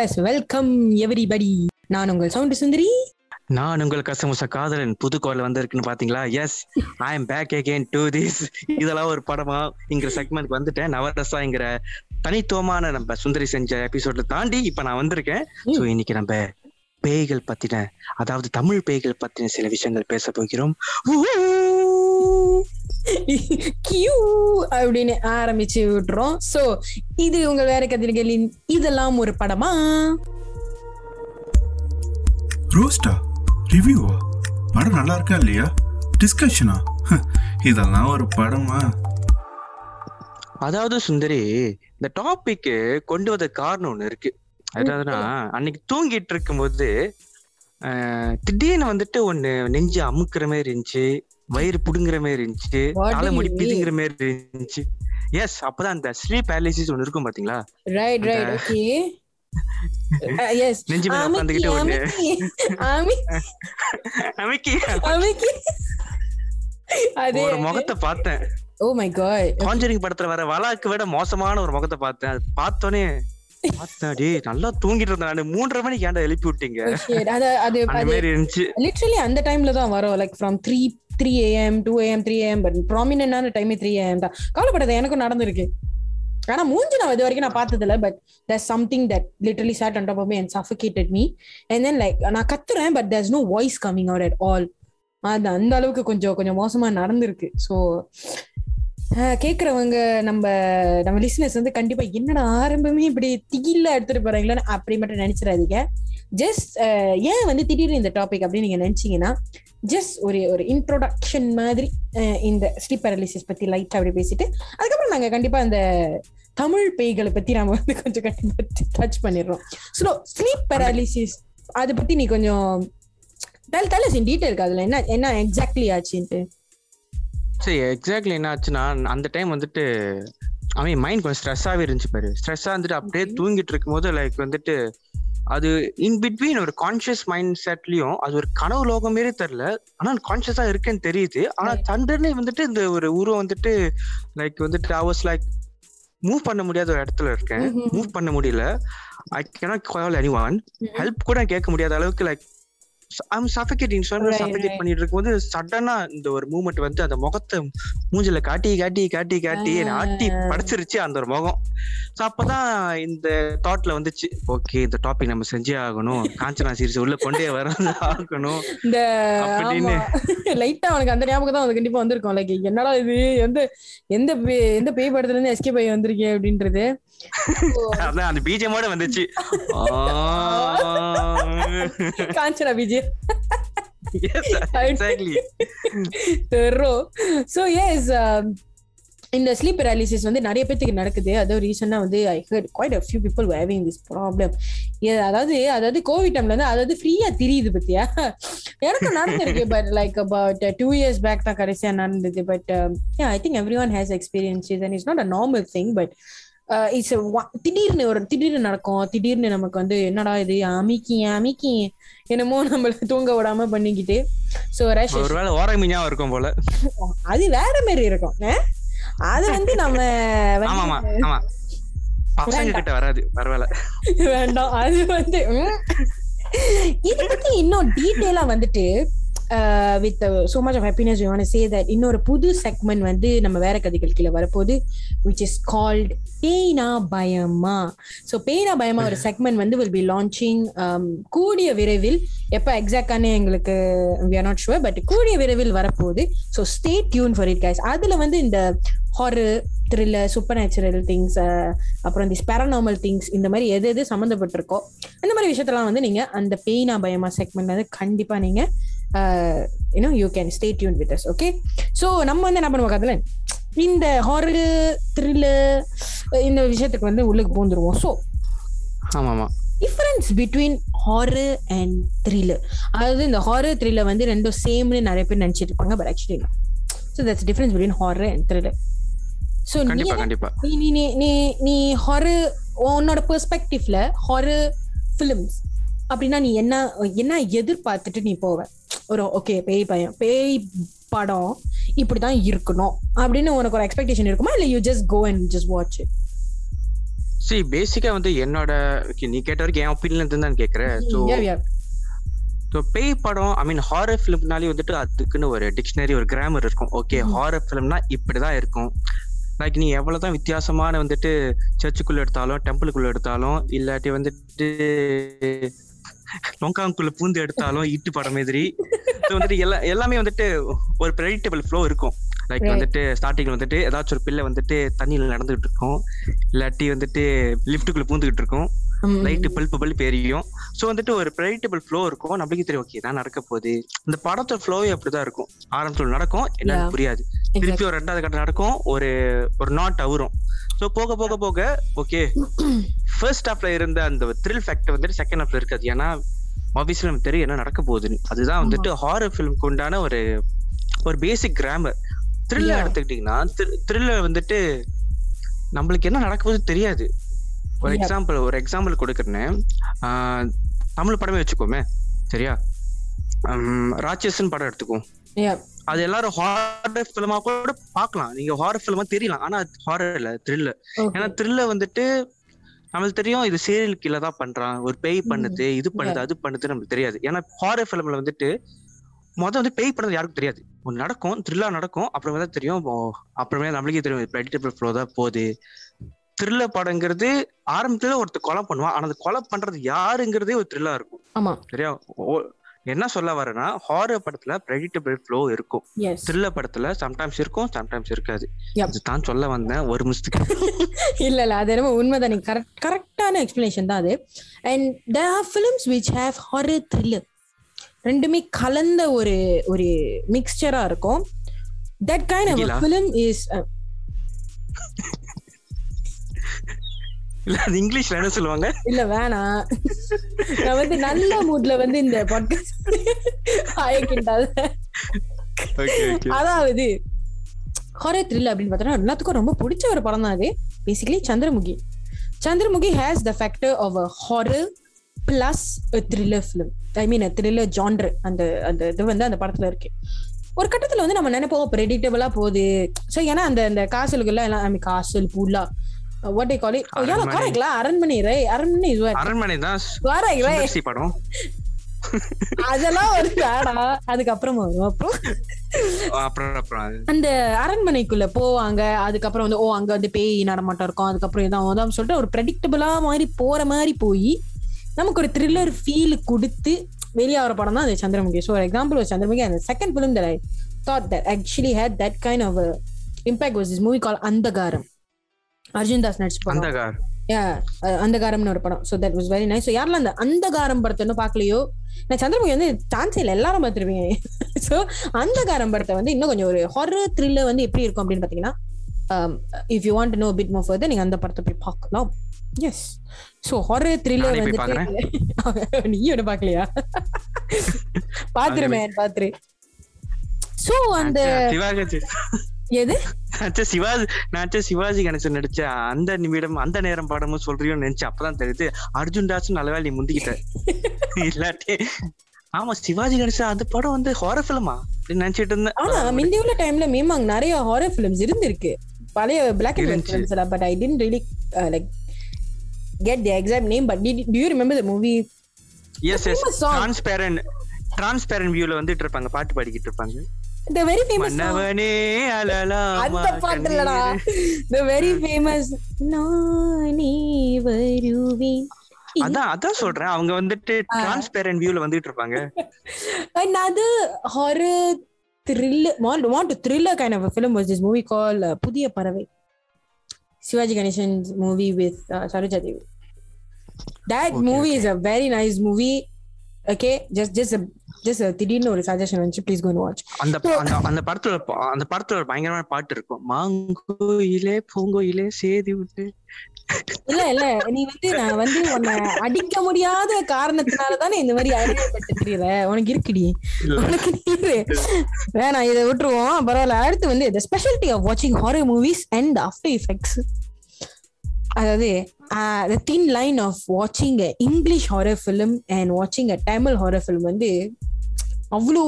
Welcome everybody நான் உங்கள் sound சுந்தரி. நான் உங்கள் கசமுச காதலன் புது கோல வந்திருக்குன்னு பாத்தீங்களா? Yes I am back again to this இதெல்லாம் ஒரு படமா இங்கிற செக்மெண்ட் வந்துட்டேன். நவரசாங்கிற தனித்துவமான நம்ம சுந்தரி செஞ்ச எபிசோட்ல தாண்டி இப்ப நான் வந்திருக்கேன். சோ இன்னைக்கு நம்ம பேய்கள் பத்தின அதாவது தமிழ் பேய்கள் பத்தின சில விஷயங்கள் பேச போகிறோம். கியூ அப்படின்னு ஆரம்பிச்சு விட்டுறோம். சோ இது உங்கள் வேற கதிர்களின் இதெல்லாம் ஒரு படமா? ரோஸ்டா ரிவ்யூவா படம் நல்லா இருக்கா இல்லையா? டிஸ்கஷனா இதெல்லாம் ஒரு படமா? அதாவது சுந்தரி இந்த டாபிக் கொண்டு வந்த காரணம் ஒண்ணு இருக்கு. அதாவதுனா அன்னைக்கு தூங்கிட்டு இருக்கும்போது திடீர்னு வந்துட்டு ஒண்ணு நெஞ்சு அமுக்குற மாதிரி இருந்துச்சு. வயிறு புடுங்குற மாதிரி இருந்துச்சு you mean? பிதுங்குற மாதிரி இருந்துச்சு. எஸ் அப்பதான் அந்த ஸ்லீப் பேரலிசிஸ் ஒண்ணு இருக்கும் பாத்தீங்களா? ரைட் ரைட் ஓகே எஸ் நெஞ்சு மேல உட்காந்துக்கிட்டு ஒண்ணு அமைக்கி அமைக்கி அதே ஒரு முகத்தை பார்த்தேன். ஓ மை காட் காஞ்சரிங் படத்துல வர வலாக்கு விட மோசமான ஒரு முகத்தை பார்த்தேன். அது பார்த்தேன் டேய் நல்லா தூங்கிட்டு இருந்தேன். மூன்றரை மணிக்கு ஏன்டா எழுப்பி விட்டீங்க? அது அது அந்த இருந்துச்சு. டைம்ல தான் வரும். Like from three three AM to AM three AM but ப்ராமினான டைமே த்ரீ ஏஎம் தான். கவலைப்படாத எனக்கும் நடந்திருக்கு. ஆனா மூஞ்சி நான் இது வரைக்கும் நான் பார்த்தது இல்ல but there's something that literally top of me and suffocated me. And then like நான் கத்துறேன் but there's no voice coming out at all. அது அந்த அளவுக்கு கொஞ்சம் கொஞ்சம் மோசமா நடந்திருக்கு. ஸோ கேட்குறவங்க நம்ம நம்ம லிசனர்ஸ் வந்து கண்டிப்பா என்னடா ஆரம்பமே இப்படி திகில்ல எடுத்துட்டு போறாங்களோன்னு அப்படி மட்டும் நினைச்சிடாதீங்க. ஜஸ்ட் ஏன் வந்து திடீர்னு இந்த டாபிக் அப்படின்னு நீங்க நினைச்சீங்கன்னா ஜஸ்ட் ஒரு ஒரு இன்ட்ரோடக்ஷன் மாதிரி இந்த ஸ்லீப் பேரலிசிஸ் பத்தி லைட்டா அப்படி பேசிட்டு அதுக்கப்புறம் நாங்க கண்டிப்பா அந்த தமிழ் பேய்களை பத்தி நாம வந்து கொஞ்சம் கண்டிப்பா டச் பண்ணிடுறோம். ஸோ ஸ்லீப் பேரலிசிஸ் அதை பத்தி நீ கொஞ்சம் டெல் டெல் இன் டீட்டெயில் அதுல என்ன என்ன எக்ஸாக்ட்லி ஆச்சுன்ட்டு. சரி எக்ஸாக்ட்லி என்ன ஆச்சுன்னா அந்த டைம் வந்துட்டு அவன் மைண்ட் கொஞ்சம் ஸ்ட்ரெஸ்ஸாவே இருந்துச்சு பாரு ஸ்ட்ரெஸ்ஸா வந்துட்டு அப்படியே. தூங்கிட்டு இருக்கும்போது லைக் வந்துட்டு அது இன் பிட்வீன் ஒரு கான்ஷியஸ் மைண்ட் செட்லயும் அது ஒரு கனவு லோகம் மாரி தெரியல ஆனா கான்ஷியஸா இருக்குன்னு தெரியுது ஆனா Right. சண்டனே வந்துட்டு இந்த ஒரு உருவம் வந்துட்டு லைக் வந்துட்டு I was லைக் மூவ் பண்ண முடியாத ஒரு இடத்துல இருக்கேன். மூவ் பண்ண முடியல I cannot call any one. Help கூட கேட்க முடியாத அளவுக்கு like I'm suffocating Right, suffocate. பண்ணிட்டு இருக்கும்போது சடனா இந்த ஒரு மூமெண்ட் வந்து அந்த முகத்தை மூஞ்சில காட்டி காட்டி காட்டி காட்டி ஆட்டி. படைச்சிருச்சு அந்த ஒரு முகம். சோ அப்பதான் இந்த தாட்ல வந்துச்சு ஓகே இந்த டாபிக் நம்ம செஞ்சே ஆகணும். காஞ்சனா சீரிஸ் உள்ள கொண்டே வர ஆகணும் இந்த அப்படின்னு. லைட்டா அவனுக்கு அந்த ஞாபகம் தான் கண்டிப்பா வந்திருக்கும். லைக் என்னடா இது? எந்த எந்த எந்த பேய் படத்துல இருந்து எஸ்கே பை வந்திருக்கேன் அப்படின்றது. அதான் அந்த பீஜமோட வந்துச்சு. காஞ்சனா ஸோ எஸ் இந்த ஸ்லீப் பேராலிசிஸ் வந்து நிறைய பேத்துக்கு நடக்குது. அதுவும் ரீசெண்டா வந்து I heard quite a few people having this problem அதாவது அதாவது கோவிட் டைம்ல வந்து அதாவது ஃப்ரீயா தெரியுது பத்தியா? எனக்கு நடந்திருக்கு but like about two years back தான் கடைசியா நடந்தது. But I think every one has experiences and it's not a normal thing but it's திடீர்னு ஒரு திடீர்னு நடக்கும். திடீர்னு நமக்கு வந்து என்னடா இது அமிக்கி அமிக்கி என்னமோ நம்மள தூங்க விடாம பண்ணிக்கிட்டு. ஸோ ரஷ் ஒருவேளை ஓரமிஞ்சாவும் இருக்கும் போல. அது வேற மாதிரி இருக்கும்? அது வந்து நம்ம வேண்டாம். கிட்ட வராது பரவாயில்ல. வேண்டாம். அது வந்து. இது பத்தி இன்னும் டீட்டெயிலா வந்துட்டு with so much of happiness you want say that இன்னொரு புது செக்மெண்ட் வந்து நம்ம வேற கதைகள் கீழே வரப்போகுது விச் இஸ் கால்ட் பேனா பயமா. ஸோ பேனா பயமா ஒரு செக்மெண்ட் வந்து வில் பி லான்ச்சிங் கூடிய விரைவில் எப்போ எக்ஸாக்டானே எங்களுக்கு we are not sure but கூடிய விரைவில் வரப்போகுது. So stay tune for it guys அதில் வந்து இந்த horror thriller supernatural things அப்புறம் இந்த பேரநார்மல் திங்ஸ் இந்த மாதிரி எது எது சம்மந்தப்பட்டிருக்கோ இந்த மாதிரி விஷயத்தெல்லாம் வந்து நீங்கள் அந்த பெயினா பயமா செக்மெண்ட் வந்து கண்டிப்பாக நீங்கள் you know you can stay tune with us okay so நம்ம வந்து என்ன பண்ணுவோம் கதில்? இந்த ஹாரர் த்ரில்லர் இந்த விஷயத்துக்கு வந்து உள்ளுக்கு பூந்துருவோம். ஸோ ஆமா ஆமா difference between horror and thriller அதாவது இந்த ஹாரர் த்ரில்லர் வந்து ரெண்டும் சேம்னு நிறைய பேர் நினைச்சிட்டு இருப்பாங்க but actually so that's difference between horror and thriller so நீ நீ நீ நீ ஹாரர் உன்னோட பெர்ஸ்பெக்டிவ்ல ஹாரர் ஃபிலிம்ஸ் அப்படின்னா நீ என்ன என்ன எதிர்பார்த்துட்டு நீ போவ? ஒரு ஓகே பேய் பயம் பேய் படம் இப்படிதான் இருக்கணும். அப்படின்னு உனக்கு ஒரு எக்ஸ்பெக்டேஷன் இருக்குமா? இல்ல you just go and just watch see basically வந்து என்னோட நீ கேட்ட வரைக்கும் என் ஒப்பீனியன் இருந்து தான் கேக்குறேன் ஸோ. ஸோ பேய் படம் ஐ மீன் ஹாரர் ஃபிலிம்னாலே வந்துட்டு அதுக்குன்னு ஒரு டிக்ஷனரி ஒரு கிராமர் இருக்கும். ஓகே. ஹாரர் ஃபிலிம்னா இப்படிதான் இருக்கும். லைக் நீ எவ்வளவுதான் வித்தியாசமான வந்துட்டு சர்ச்சுக்குள்ள எடுத்தாலும் டெம்பிளுக்குள்ள எடுத்தாலும் இல்லாட்டி வந்துட்டு லொங்காங்குள்ள பூந்து எடுத்தாலும் இட்டு படம் மாதிரி. வந்துட்டு எல்லா எல்லாமே வந்துட்டு ஒரு ப்ரெடிக்டபிள் ஃப்ளோ இருக்கும். லைக். வந்துட்டு ஸ்டார்டிங்ல வந்துட்டு ஏதாச்சும் ஒரு பிள்ளை வந்துட்டு தண்ணியில நடந்துகிட்டு இருக்கும். இல்லாட்டி வந்துட்டு லிஃப்ட்டுக்குள்ள பூந்துகிட்டு இருக்கும். ம், லைட் பல்ப் பல்ப் எரியும். ஸோ வந்துட்டு ஒரு ப்ரெடிக்டபிள் ஃப்ளோ இருக்கும். நம்மளுக்கு தெரியும் ஓகே தான் நடக்க போகுது. இந்த படத்தோட ஃப்ளோவே அப்படிதான் இருக்கும். ஆரம்பத்துல நடக்கும் என்னன்னு. புரியாது. திருப்பி ஒரு ரெண்டாவது கட்டம் நடக்கும். ஒரு ஒரு நாட் அவரும் ஸோ போக போக போக ஓகே ஃபர்ஸ்ட் ஹாஃப்ல இருந்த அந்த த்ரில் ஃபேக்டர் வந்துட்டு செகண்ட் ஹாஃப்ல இருக்காது. ஏன்னா ஆப்வியஸ்லி நமக்கு தெரியும் என்ன நடக்க போகுதுன்னு. அதுதான் வந்துட்டு ஹாரர் ஃபிலிம்க்கு உண்டான ஒரு ஒரு பேசிக் கிராமர் த்ரில்லர். எடுத்துக்கிட்டீங்கன்னா த்ரில்லர் வந்துட்டு நம்மளுக்கு என்ன நடக்க போகுது தெரியாது. ஒரு. எக்ஸாம்பிள் ஒரு எக்ஸாம்பிள் கொடுக்குறேன்னு தமிழ் படமே வச்சுக்கோமே. சரியா? ராட்சசன் படம் எடுத்துக்குவோம். Yeah. அது எல்லாரும் ஹாரர் ஃபிலிமா கூட பார்க்கலாம். நீங்க ஹாரர் ஃபிலிமா தெரியலாம். ஆனா ஹாரர் இல்ல த்ரில்லர். ஏன்னா த்ரில்லர் வந்துட்டு நம்மளுக்கு தெரியும் இது சீரியல் கீழே தான் பண்றான். ஒரு பேய் பண்ணுது இது பண்ணுது அது பண்ணுது நம்மளுக்கு தெரியாது. ஏன்னா ஹாரர் ஃபிலிம்ல வந்துட்டு மொதல் வந்து பேய் பண்ணது யாருக்கும் தெரியாது. ஒன்று நடக்கும் த்ரில்லா நடக்கும் அப்புறமே தான் தெரியும். அப்புறமே நம்மளுக்கே தெரியும் ப்ரெடிட்டபிள் ஃப்ளோ தான் போகுது. த்ரில்லர் படங்கிறது ஆரம்பத்துல ஒருத்தர் கொலை பண்ணுவான். ஆனா அந்த கொலை பண்றது யாருங்கிறதே ஒரு த்ரில்லா இருக்கும். ஆமா. சரியா? என்ன சொல்ல வரேன்னா ஹாரர் படத்துல ப்ரெடிட்டபிள் ஃப்ளோ இருக்கும். த்ரில்லர் படத்துல சம்டைம்ஸ் இருக்கும் சம்டைம்ஸ் இருக்காது. இதுதான் சொல்ல வந்தேன் ஒரு நிமிஷத்துக்கு இல்ல இல்ல அது ரொம்ப உண்மைதான். நீங்க கரெக்ட் கரெக்டான எக்ஸ்பிளனேஷன் தான் அது. And there are films which have horror thriller ரெண்டுமே கலந்த ஒரு ஒரு மிக்சரா இருக்கும். That kind of. Film is இல்ல அது இங்கிலீஷ்ல என்ன சொல்லுவாங்க? இல்ல வேணாம் நான் வந்து நல்ல மூட்ல வந்து இந்த பாட்காஸ்ட் ஆயக்கிண்டாத. ஓகே ஓகே அதாவது ஹாரர் த்ரில் அப்படின்னு பார்த்தோம்னா எல்லாத்துக்கும் ரொம்ப பிடிச்ச ஒரு படம் தான் அது. Basically Chandramukhi. Chandramukhi has the factor of a horror plus thriller film I mean thriller genre அந்த அந்த இது வந்து அந்த படத்துல இருக்கு. ஒரு கட்டத்துல வந்து நம்ம நினைப்போம் ப்ரெடிக்டபிளா போகுது. ஸோ ஏன்னா அந்த அந்த காசலுக்குள்ள எல்லாம் I mean, காசல் பூலா வாட் ஐ கால் அரண்மனை. கரெக்ட்ல அரண்மனை ரை அரண்மனை what? அரண்மனை தான் Correct, right? சுந்தர்சி படம். அதெல்லாம் ஒரு வேணாம் அதுக்கப்புறம் வரும் அப்புறம். அந்த அரண்மனைக்குள்ள போவாங்க. அதுக்கப்புறம் வந்து ஓ அங்க வந்து பேய் நடமாட்டம் இருக்கும். அதுக்கப்புறம் இதான் சொல்லிட்டு ஒரு ப்ரெடிக்டபிளா மாதிரி போற மாதிரி போய் நமக்கு ஒரு த்ரில்லர் ஃபீல் கொடுத்து வெளியாகிற படம் தான் அது சந்திரமுகி. ஸோ எக்ஸாம்பிள் சந்திரமுகி அந்த second film that I thought that actually had that kind of impact was is movie call Andhagaaram Arjun Das நடிச்சு படம் அந்தகாரம்னு ஒரு படம். So that was very nice so யாரெல்லாம் அந்த அந்தகாரம் படத்தை இன்னும் பார்க்கலையோ? நான் சந்திரமுகி வந்து சான்ஸ் இல்லை. எல்லாரும் பார்த்துருப்பீங்க. ஸோ அந்தகாரம் படத்தை வந்து இன்னும் கொஞ்சம் ஒரு ஹாரர் த்ரில்லர் வந்து எப்படி இருக்கும் அப்படின்னு பார்த்தீங்கன்னா if you want no bit more further நீங்க அந்த படத்தை போய் பார்க்கலாம். எஸ் ஸோ ஹாரர் த்ரில்லர் போய் வந்துட்டு நீ ஒன்று பார்க்கலையா? பாத்துருமே பாத்துரு. ஸோ அந்த எது? சிவாஜி நான் சிவாஜி கணேசன் நடிச்ச அந்த நிமிடம் அந்த நேரம் படமும் சொல்றியோன்னு நினைச்சு அப்பதான் தெரியுது. அர்ஜுன் தாஸ் நல்ல வேலை முந்திக்கிட்ட. இல்லாட்டி ஆமா சிவாஜி கணேசன் அந்த படம் வந்து ஹாரர் ஃபிலிமா நினைச்சிட்டு இருந்தேன். ஆனா முந்தி உள்ள டைம்ல மேமாங் நிறைய ஹாரர் ஃபிலிம்ஸ் இருந்திருக்கு. பழைய black and white. Films but I didn't really like get the exact name but do you remember the movie yes yes. Transparent transparent வியூல வந்துட்டு இருப்பாங்க பாட்டு பாடிக்கிட்டு இருப்பாங்க. த வெரி ஃபேமஸ் அந்த பாட்டு இல்லடா த வெரி ஃபேமஸ் நானே வருவேன் அதான் அதான் சொல்றேன் அவங்க வந்துட்டு டிரான்ஸ்பேரண்ட் வியூல வந்துட்டு இருப்பாங்க thriller want, want to thriller kind of a film was this movie called uh, புதிய Paravai Sivaji கணேசன்'s movie with uh, Saroja Devi that Okay, movie is a very nice movie okay just a திடீர்னு ஒரு suggestion வந்துச்சு. Please and watch. அந்த அந்த அந்த படத்துல அந்த படத்துல ஒரு பயங்கரமான பாட்டு இருக்கும். மாங்கோயிலே பூங்கோயிலே சேதி விட்டு இல்ல இல்ல. நீ வந்து நான் வந்து உன்னை அடிக்க முடியாத காரணத்தினால தானே இந்த மாதிரி அடையாளப்பட்டு தெரியல. உனக்கு இருக்குடி. உனக்கு நீரு வேணாம் இதை விட்டுருவோம். பரவாயில்ல. அடுத்து வந்து the specialty of watching horror movies and after effects. அதாவது uh, thin line of watching a English horror film and watching a Tamil horror film வந்து அவ்வளோ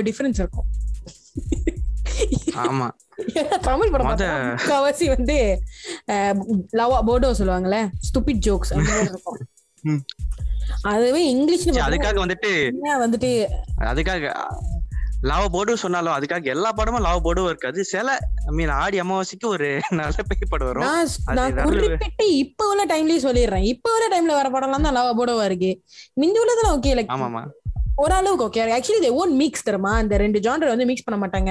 டிஃபரன்ஸ் இருக்கும். ஆமா. தமிழ் படம் முக்காவாசி வந்து அஹ், லவா போர்டோ சொல்லுவாங்கல்ல ஸ்டூபிட் ஜோக்ஸ் இருக்கும். அதுவே பார்த்தா அதுக்காக வந்துட்டு என்ன வந்துட்டு அதுக்காக லாவ போர்டும் சொன்னாலும் அதுக்காக எல்லா படமும் லாவ போர்டும் இருக்காது. சில ஐ மீன் ஆடி அமாவாசைக்கு ஒரு நல்ல பேய் படம் வரும். நான் குறிப்பிட்டு இப்ப உள்ள டைம்லயே சொல்லிடுறேன். இப்ப உள்ள டைம்ல வர படம்லாம் தான் லவா போர்டோவா இருக்கு. மிந்தி உள்ளதுல ஓகே லைக் ஆமாமா ஓரளவுக்கு okay actually they own mix தருமா அந்த ரெண்டு ஜான்டர் வந்து மிக்ஸ் பண்ண மாட்டாங்க.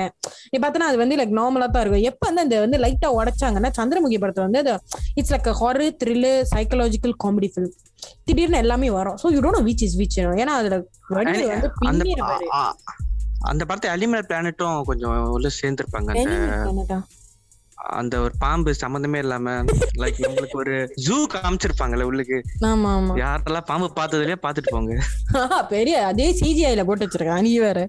நீ பார்த்தனா அது வந்து லைக் நார்மலா தான் இருக்கும். எப்ப வந்து அந்த வந்து லைட்டா உடைச்சாங்கன்னா சந்திரமுகி படத்துல வந்து அது it's like horror thriller psychological comedy film திடீர்னு எல்லாமே வரும். So you don't which is which ஏன்னா அதுல வந்து அந்த படத்தை அலிமர் பிளானட்டும் கொஞ்சம் உள்ள சேர்ந்திருப்பாங்க அந்த ஒரு பாம்பு சம்பந்தமே இல்லாம லைக் நம்மளுக்கு ஒரு ஜூ காமிச்சிருப்பாங்கல்ல உள்ளுக்கு. ஆமா ஆமா. யாரெல்லாம் பாம்பு பார்த்ததுலயே பாத்துட்டு போங்க. பெரிய அதே சிஜிஐல போட்டு வச்சிருக்கான் நீ வேற.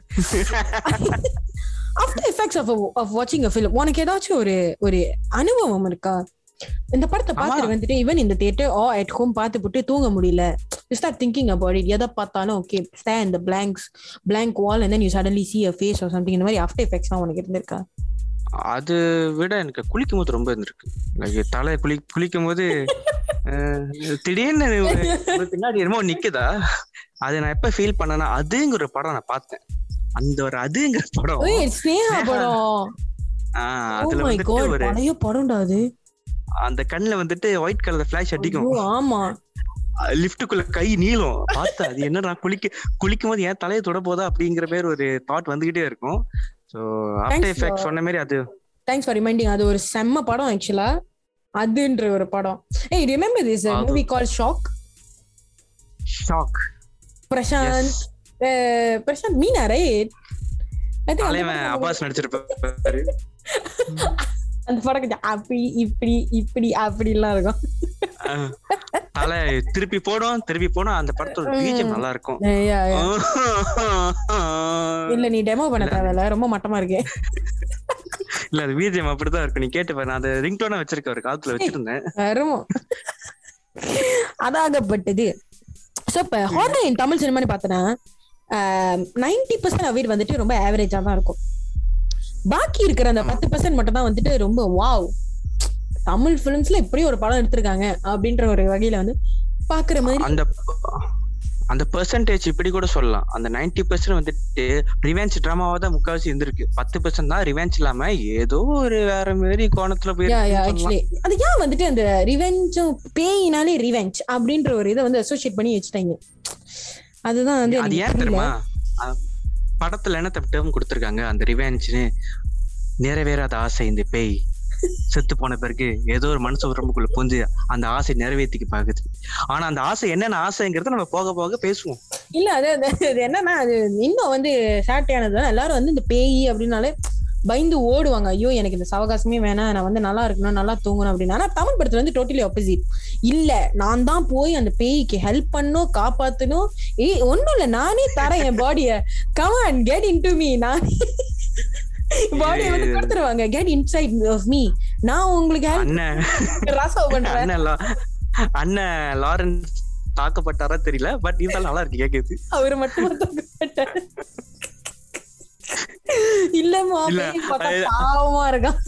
ஆஃப்டர் எஃபெக்ட்ஸ் ஆஃப் ஆஃப் வாட்சிங் அ ஃபிலிம் உனக்கு ஏதாச்சும் ஒரு ஒரு அனுபவம் இருக்கா? இந்த படத்தை பார்த்துட்டு வந்துட்டு ஈவன் இந்த தியேட்டர் ஆ அட் ஹோம் பார்த்து போட்டு தூங்க முடியல. You start thinking about it எதை பார்த்தாலும் ஓகே ஸ்டே இந்த blanks blank wall and then you suddenly see a face or something இந்த மாதிரி ஆஃப்டர் எஃபெக்ட்ஸ்லாம் உனக்கு இருந்திருக்கா? அது விட எனக்கு குளிக்கும் போது ரொம்ப இருந்திருக்கு. தலை குளி குளிக்கும் போது திடீர்னு பின்னாடி என்னமோ நிக்குதா? அதை நான் எப்ப ஃபீல் பண்ணேன்னா அதுங்கிற படம் நான் பார்த்தேன். அந்த ஒரு அதுங்கிற படம். படம். ஓ அதுல பழைய படம்டா அது. அந்த கண்ணுல வந்துட்டு ஒயிட் கலர் ஃபிளாஷ் அடிக்கும். ஆமா. லிஃப்ட்டுக்குள்ள கை நீளும். பார்த்தா அது என்னடா குளிக்க குளிக்கும் போது ஏன் தலையை தொட போதா அப்படிங்கிற மாதிரி ஒரு தாட் வந்துகிட்டே இருக்கும். சோ ஆஃப்டர் எஃபெக்ட் சொன்ன மாதிரி அது. தேங்க்ஸ் ஃபார் ரிமைண்டிங் அது ஒரு செம்ம படம் ஆக்சுவலா அதுன்ற ஒரு படம். I remember this movie call Shock Shock Prashanth uh, Prashanth Meena right Abbas நடிச்சிருப்பாரு. அந்த படம் அப்படி இப்படி இப்படி அப்படிலாம் இருக்கும். அஹ், தலை திருப்பி போடும் திருப்பி போடும் அந்த படத்தோட பீஜம் நல்லா இருக்கும். இல்ல நீ டெமோ பண்ண தேவையில்ல. ரொம்ப மட்டமா இருக்கு. இல்ல அது பீஜம் அப்படிதான் இருக்கும். நீ கேட்டு பாரு. நான் அந்த ரிங்டோனா வச்சிருக்கேன் ஒரு காலத்துல வச்சிருந்தேன். வரும் அதாகப்பட்டது. சோ இப்ப ஹாரர் இன் தமிழ் சினிமான்னு பார்த்தனா நைன்டி பர்சன்ட் அவைட் வந்துட்டு ரொம்ப ஆவரேஜா தான் இருக்கும். பாக்கி இருக்கிற அந்த பத்து பர்சன்ட் மட்டும் தான் வந்துட்டு ரொம்ப வாவ் தமிழ் பிலிம்ஸ்ல இப்படி ஒரு படம் எடுத்திருக்காங்க அப்படின்ற ஒரு வகையில வந்து பாக்குற மாதிரி அந்த அந்த பெர்சன்டேஜ் இப்படி கூட சொல்லலாம். அந்த 90% பெர்சன்ட் வந்துட்டு ரிவெஞ்ச் ட்ராமாவா தான் முக்காவாசி இருந்திருக்கு. பத்து பெர்சன்ட் தான் ரிவெஞ்ச் இல்லாம ஏதோ ஒரு வேற மாதிரி கோணத்துல யா யா போயிருக்கு ஆக்சுவலி அது ஏன் வந்துட்டு அந்த ரிவெஞ்சும் பேயினாலே ரிவெஞ்ச் அப்படின்ற ஒரு இதை வந்து அசோசியேட் பண்ணி வச்சுட்டாங்க. அதுதான் வந்து அது ஏன். தெரியுமா? படத்துல என்ன டேர்ம் கொடுத்திருக்காங்க? அந்த ரிவெஞ்ச்னு நிறைவேறாத ஆசை இந்த பேய். செத்து போன பிறகு ஏதோ ஒரு மனுஷ உடம்புக்குள்ள புந்து அந்த ஆசை நிறைவேற்றிக்க பாக்குது. ஆனா அந்த ஆசை என்னென்ன ஆசைங்கிறத நம்ம போக போக பேசுவோம். இல்ல அது அது என்னன்னா அது இன்னும் வந்து சாட்டியானது எல்லாரும் வந்து இந்த பேய் அப்படின்னாலே பயந்து ஓடுவாங்க. ஐயோ எனக்கு இந்த சவகாசமே வேணாம். நான் வந்து நல்லா இருக்கணும் நல்லா தூங்கணும் அப்படின்னு. ஆனா தமிழ் படத்துல வந்து டோட்டலி ஆப்போசிட் இல்ல நான் தான் போய் அந்த பேய்க்கு ஹெல்ப் பண்ணும் காப்பாத்தணும். ஏய் ஒண்ணும் இல்ல நானே தரேன் என் பாடிய come on get in to me நான். பாடியை வந்து கொடுத்துருவாங்க. கெட் இன்சைட் ஆஃப் மீ நான் உங்களுக்கு அண்ணன் ரசம் பண்றேன். அண்ணன் லாரன்ஸ் தாக்கப்பட்டாரா தெரியல பட் இருந்தாலும் நல்லா இருக்கு கேக்குது. அவரு மட்டும் தூக்கப்பட்டாரு. இல்ல, பாவமா இருக்கான்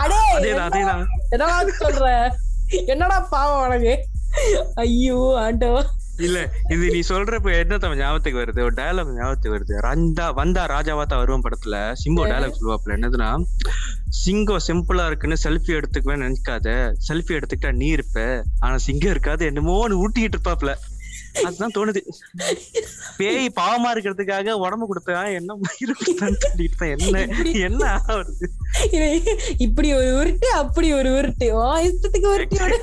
அடே அதேதான் சொல்ற? என்னடா பாவம் உனக்கு? ஐயோ ஆண்டவா. இல்ல இது நீ சொல்றப்ப என்ன தம் ஞாபகத்துக்கு வருது? ஒரு டயலாக் ஞாபகத்துக்கு வருது. ரந்தா வந்தா ராஜாவா தான் வருவான் படத்துல. சிங்கோ டயலாக் சொல்லுவாப்ல என்னதுன்னா சிங்கம் சிம்பிளா இருக்குன்னு செல்ஃபி எடுத்துக்குவேன் நினைக்காத. செல்ஃபி எடுத்துக்கிட்டா நீ இருப்ப. ஆனா சிங்கம் இருக்காது என்னமோன்னு ஊட்டிக்கிட்டு இருப்பாப்ல அதுதான் தோணுது. பேய் பாவமா இருக்கிறதுக்காக உடம்பு கொடுத்தா என்ன மயிறு கொடுத்தான்னு சொல்லிட்டு தான் என்ன என்ன ஆகுது இப்படி ஒரு உருட்டு அப்படி ஒரு உருட்டு. வா இஷ்டத்துக்கு உருட்டி விடு.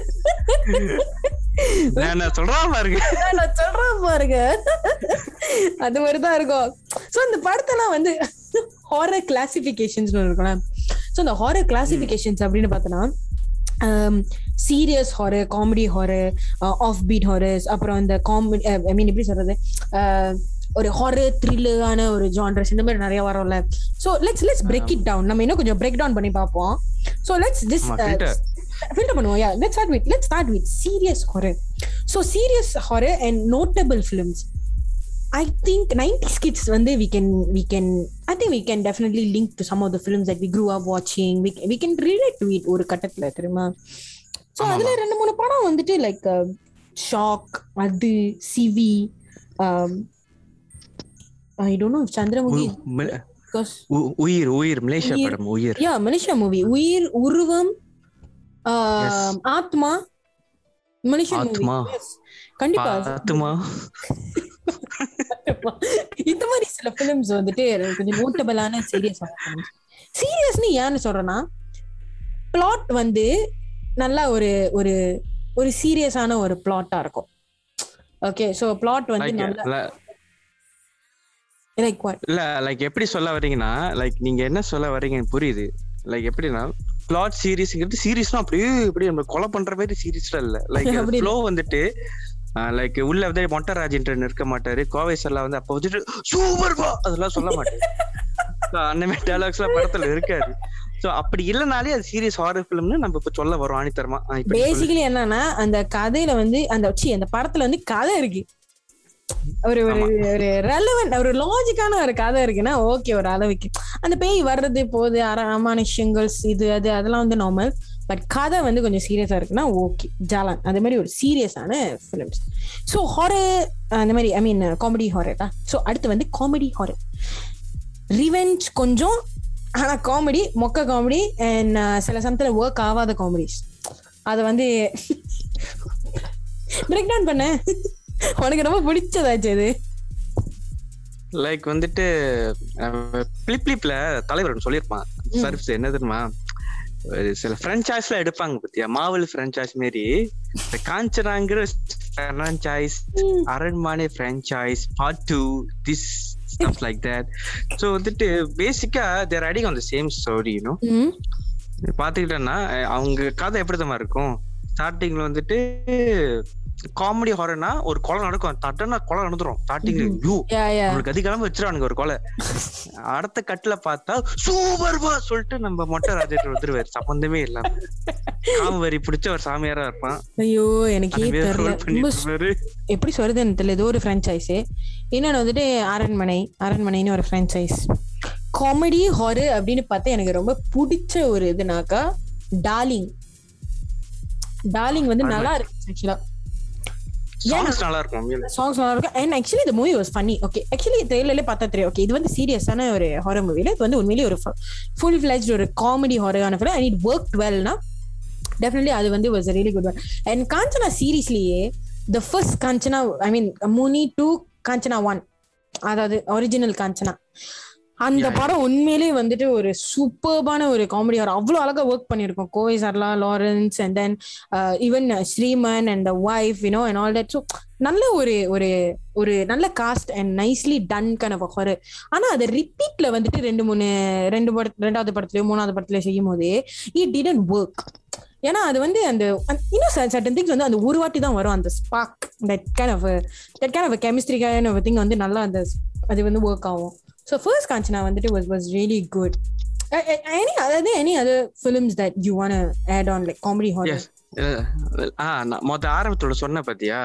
நான் என்ன சொல்றான் பாருங்க. நான் சொல்றேன் பாருங்க. அது மாதிரிதான் இருக்கும். சோ இந்த படத்தெல்லாம் வந்து ஹாரர் கிளாசிபிகேஷன்ஸ் இருக்கும்ல. சோ இந்த ஹாரர் கிளாசிபிகேஷன்ஸ் அப்படின்னு பார்த்தோன்னா serious horror comedy horror offbeat horrors அப்புறம் இந்த காமெடி ஐ மீன் எப்படி சொல்றது? அஹ், ஒரு ஹாரர் த்ரில்லான ஒரு ஜான்ரஸ் இந்த மாதிரி நிறைய வரும்ல. So let's let's break it down நம்ம இன்னும் கொஞ்சம் பிரேக் டவுன் பண்ணி பார்ப்போம். So let's this. ஃபில்டர் பண்ணுவோம். Yeah let's start with let's start with serious horror so serious horror and notable films I think 90s kids வந்து we can we can I think we can definitely link to some of the films that we grew up watching. We can, we can relate to it ஒரு கட்டத்துல தெரியுமா? ஆமாமா. அதுல ரெண்டு மூணு படம் வந்துட்டு லைக் ஷாக் அது Sivi I don't know Chandramukhi. உயிர் உயிர் மலேசியா. படம் உயிர். யா மலேசியா மூவி உயிர் உருவம் Yes. ஆத்மா மலேசியா மூவி ஆத்மா. கண்டிப்பா. பாத்துமா இந்த மாதிரி சில பிலிம்ஸ் வந்துட்டு கொஞ்சம் நோட்டபிளான சீரியஸ் சீரியஸ்னு ஏன்னு சொல்றேன்னா பிளாட் வந்து நல்லா ஒரு ஒரு ஒரு சீரியஸான ஒரு பிளாட்டா இருக்கும். ஓகே சோ பிளாட் வந்து நல்லா லைக் இல்ல லைக் எப்படி சொல்ல வர்றீங்கன்னா லைக் நீங்க என்ன சொல்ல வர்றீங்க எனக்கு புரியுது. லைக் எப்படின்னா பிளாட் சீரிஸ்ங்கிறது சீரிஸ்னா அப்படியே இப்படி நம்ம கொலை பண்ற மாதிரி சீரிஸ்ல இல்ல. லைக் ஃப்ளோ வந்துட்டு லைக் உள்ள வந்து மொட்டை ராஜேந்திரன் இருக்க மாட்டாரு. கோவை சர்லா வந்து அப்ப வந்துட்டு சூப்பர் பா அதெல்லாம் சொல்ல மாட்டாரு. அந்த மாதிரி டைலாக்ஸ் எல்லாம் படத்துல இருக்காது. சோ அப்படி இல்லனாலே அது சீரியஸ் ஹாரர் ஃபிலிம்னு நம்ம இப்ப சொல்ல வரோம் ஆணித்தரமா. பேசிக்கலி என்னன்னா அந்த கதையில வந்து அந்த சி அந்த படத்துல வந்து கதை இருக்கு. ஒரு ஒரு ஒரு ரெலவெண்ட் ஒரு லாஜிக்கான ஒரு கதை இருக்குன்னா ஓகே ஒரு அளவுக்கு. அந்த பேய் வர்றது போகுது அமானுஷ்யங்கள் இது அது அதெல்லாம் வந்து நார்மல் பட் கதை வந்து கொஞ்சம் சீரியஸா இருக்குன்னா ஓகே ஜாலான். அந்த மாதிரி ஒரு சீரியஸான ஃபிலிம்ஸ் ஸோ ஹாரர் அந்த மாதிரி I mean comedy horror so அடுத்து வந்து காமெடி ஹாரர் ரிவெஞ்ச் கொஞ்சம் ஆனா காமெடி மொக்க காமெடி அண்ட் சில சமயத்துல ஒர்க் ஆகாத காமெடிஸ் அதை வந்து பிரேக் டவுன் பண்ண. உனக்கு ரொம்ப பிடிச்சதாச்சு அது லைக் வந்துட்டு பிளிப் பிளிப்ல தலைவர் சொல்லியிருப்பான். சர்வீஸ் என்ன தெரியுமா? சில ஃப்ரெஞ்சாய்ஸ்ல எடுப்பாங்க பத்தியா? மாவல் ஃப்ரெஞ்சாய்ஸ் மாரி. இந்த காஞ்சனாங்கிற franchise Aranmanai franchise part two this stuff like that so வந்துட்டு basically they're adding on the same story you know பாத்துக்கிட்டேன்னா அவங்க கதை எப்படி தான் இருக்கும்? ஸ்டார்டிங்ல வந்துட்டு காமெடி ஹாரர்னா ஒரு கொலை நடக்கும். தட்டனா கொலை நடந்துரும். ஸ்டார்டிங்ல யூ நம்மளுக்கு அதிகாலமா வச்சிருவானுங்க ஒரு கொலை. அடுத்த கட்டுல பார்த்தா சூப்பர் சொல்லிட்டு நம்ம மொட்டை ராஜேட்டர் வந்துருவாரு. சம்பந்தமே இல்லாம. காமவரி பிடிச்ச ஒரு சாமியாரா இருப்பான். ஐயோ எனக்கே தெரியல. எப்படி சொல்றதுன்னு தெரியல. ஏதோ ஒரு ஃப்ரான்ச்சைஸ் இன்னொன்று வந்துட்டு அரண்மனை. அரண்மனைன்னு ஒரு ஃப்ரான்ச்சைஸ் காமெடி ஹாரர் அப்படின்னு பார்த்தா எனக்கு ரொம்ப பிடிச்ச ஒரு இதுனாக்கா டார்லிங் டார்லிங் வந்து நல்லா இருக்கு ஆக்சுவலா நல்லா இருக்கும். சாங்ஸ் நல்லா இருக்கும். அண்ட் ஆக்சுவலி இந்த movie was funny okay actually ட்ரெயிலர்ல பார்த்தா தெரியும். ஓகே இது வந்து சீரியஸான ஒரு ஹாரர் மூவில இது வந்து உண்மையிலேயே ஒரு ஃபுல் ஃபிளெஜ் ஒரு காமெடி ஹாரரான ஃபிலிம் அண்ட் இட் ஒர்க் வெல்னா டெஃபினெட்லி அது வந்து was really good one and Kanchana சீரீஸ்லயே the first Kanchana I mean Muni two Kanchana one அதாவது ஒரிஜினல் காஞ்சனா அந்த படம் உண்மையிலேயே வந்துட்டு ஒரு சூப்பர்பான ஒரு காமெடி ஹாரர் அவ்வளோ அழகா ஒர்க் பண்ணியிருக்கோம். Kovai Sarala Lawrence and then even Sriman and wife you know and all that so நல்ல ஒரு ஒரு ஒரு நல்ல cast and nicely done a horror. ஆனா அதை ரிப்பீட்ல வந்துட்டு ரெண்டு மூணு ரெண்டு படத்து ரெண்டாவது படத்துலயோ மூணாவது படத்துலயோ செய்யும் போது இட் டிடன் ஒர்க் ஏன்னா அது வந்து அந்த இன்னும் சர்டன் திங்ஸ் வந்து அந்த ஒரு வாட்டி தான் வரும். அந்த spark that kind of that kind of chemistry kind of thing வந்து நல்லா அந்த அது வந்து ஒர்க் ஆகும். ஸோ ஃபர்ஸ்ட் காஞ்சனா வந்துட்டு was was really good any அதாவது any other films that you want add on like comedy horror மொத்த ஆரம்பத்தோட சொன்ன பாத்தியா?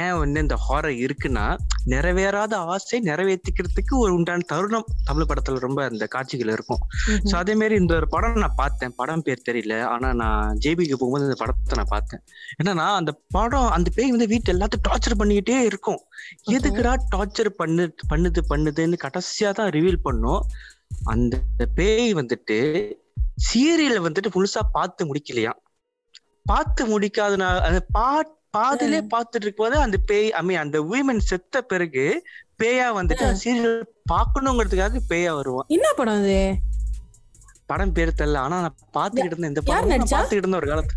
ஏன் வந்து இந்த ஹாரர் இருக்குன்னா நிறைவேறாத ஆசை நிறைவேற்றிக்கிறதுக்கு ஒரு உண்டான தருணம் தமிழ் படத்துல ரொம்ப அந்த காட்சிகள் இருக்கும். சோ அதே மாதிரி இந்த ஒரு படம் நான் பார்த்தேன். படம் பேர் தெரியல. ஆனா நான் ஜேபிக்கு போகும்போது இந்த படத்தை நான் பார்த்தேன். என்னன்னா அந்த படம் அந்த பேய் வந்து வீட்டு எல்லாத்தையும் டார்ச்சர் பண்ணிக்கிட்டே இருக்கும். எதுக்குடா டார்ச்சர் பண்ணு பண்ணுது பண்ணுதுன்னு கடைசியா தான் ரிவீல் பண்ணும். அந்த பேய் வந்துட்டு சீரியலை வந்துட்டு முழுசா பார்த்து முடிக்கலையா பார்த்து முடிக்காதனால அந்த பா பாதிலே பார்த்துட்டு இருக்கும்போது அந்த பேய் ஐ மீன் அந்த உமன் செத்த பிறகு பேயா வந்துட்டு சீரியல் பார்க்கணுங்கிறதுக்காக பேயா வருவான். என்ன படம் அது? படம் பேர் தெரியல ஆனா நான் பாத்துக்கிட்டு இருந்தேன் இந்த படம்? பாத்துக்கிட்டு இருந்தேன் ஒரு காலத்து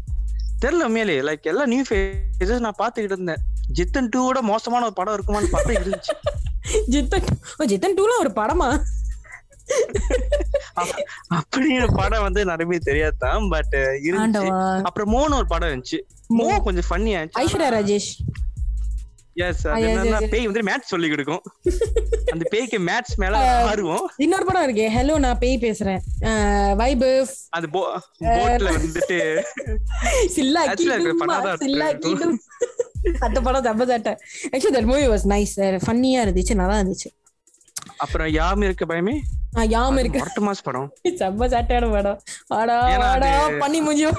தெரியல உண்மையிலே. லைக் எல்லாம் நியூ ஃபேஸஸ் நான் பாத்துக்கிட்டு இருந்தேன். ஜித்தன் டூவோட மோசமான ஒரு படம் இருக்குமான்னு பார்த்தா இருந்துச்சு. ஜித்தன் ஜித்தன் டூலாம் ஒரு படமா? அப்படின்னு படம் வந்து நிறைய தெரியாதான் பட் இருந்துச்சு. அப்புறம் மோன்னு ஒரு படம் இருந்துச்சு. மோ கொஞ்சம் ஃபன்னியா ஐஸ்வர்யா ராஜேஷ். எஸ் அது. பேய் வந்து மேட்ச் சொல்லி கொடுக்கும். அந்த பேய்க்கு மேட்ச் மேல ஆர்வம். இன்னொரு படம் இருக்கே. ஹலோ நான் பேய் பேசுறேன். வைபு அது போட்ல வந்துட்டு. சில்லா அந்த படம் தப்ப Saattai actually that movie was nice ஃபன்னியா இருந்துச்சு நல்லா இருந்துச்சு. அப்புறம் யாம் இருக்க பயமே? யாம் இருக்கு. மொரட்டு மாஸ் படம். செம்ம சாட்டையான படம். ஆடா ஆடா பண்ணி முடியும்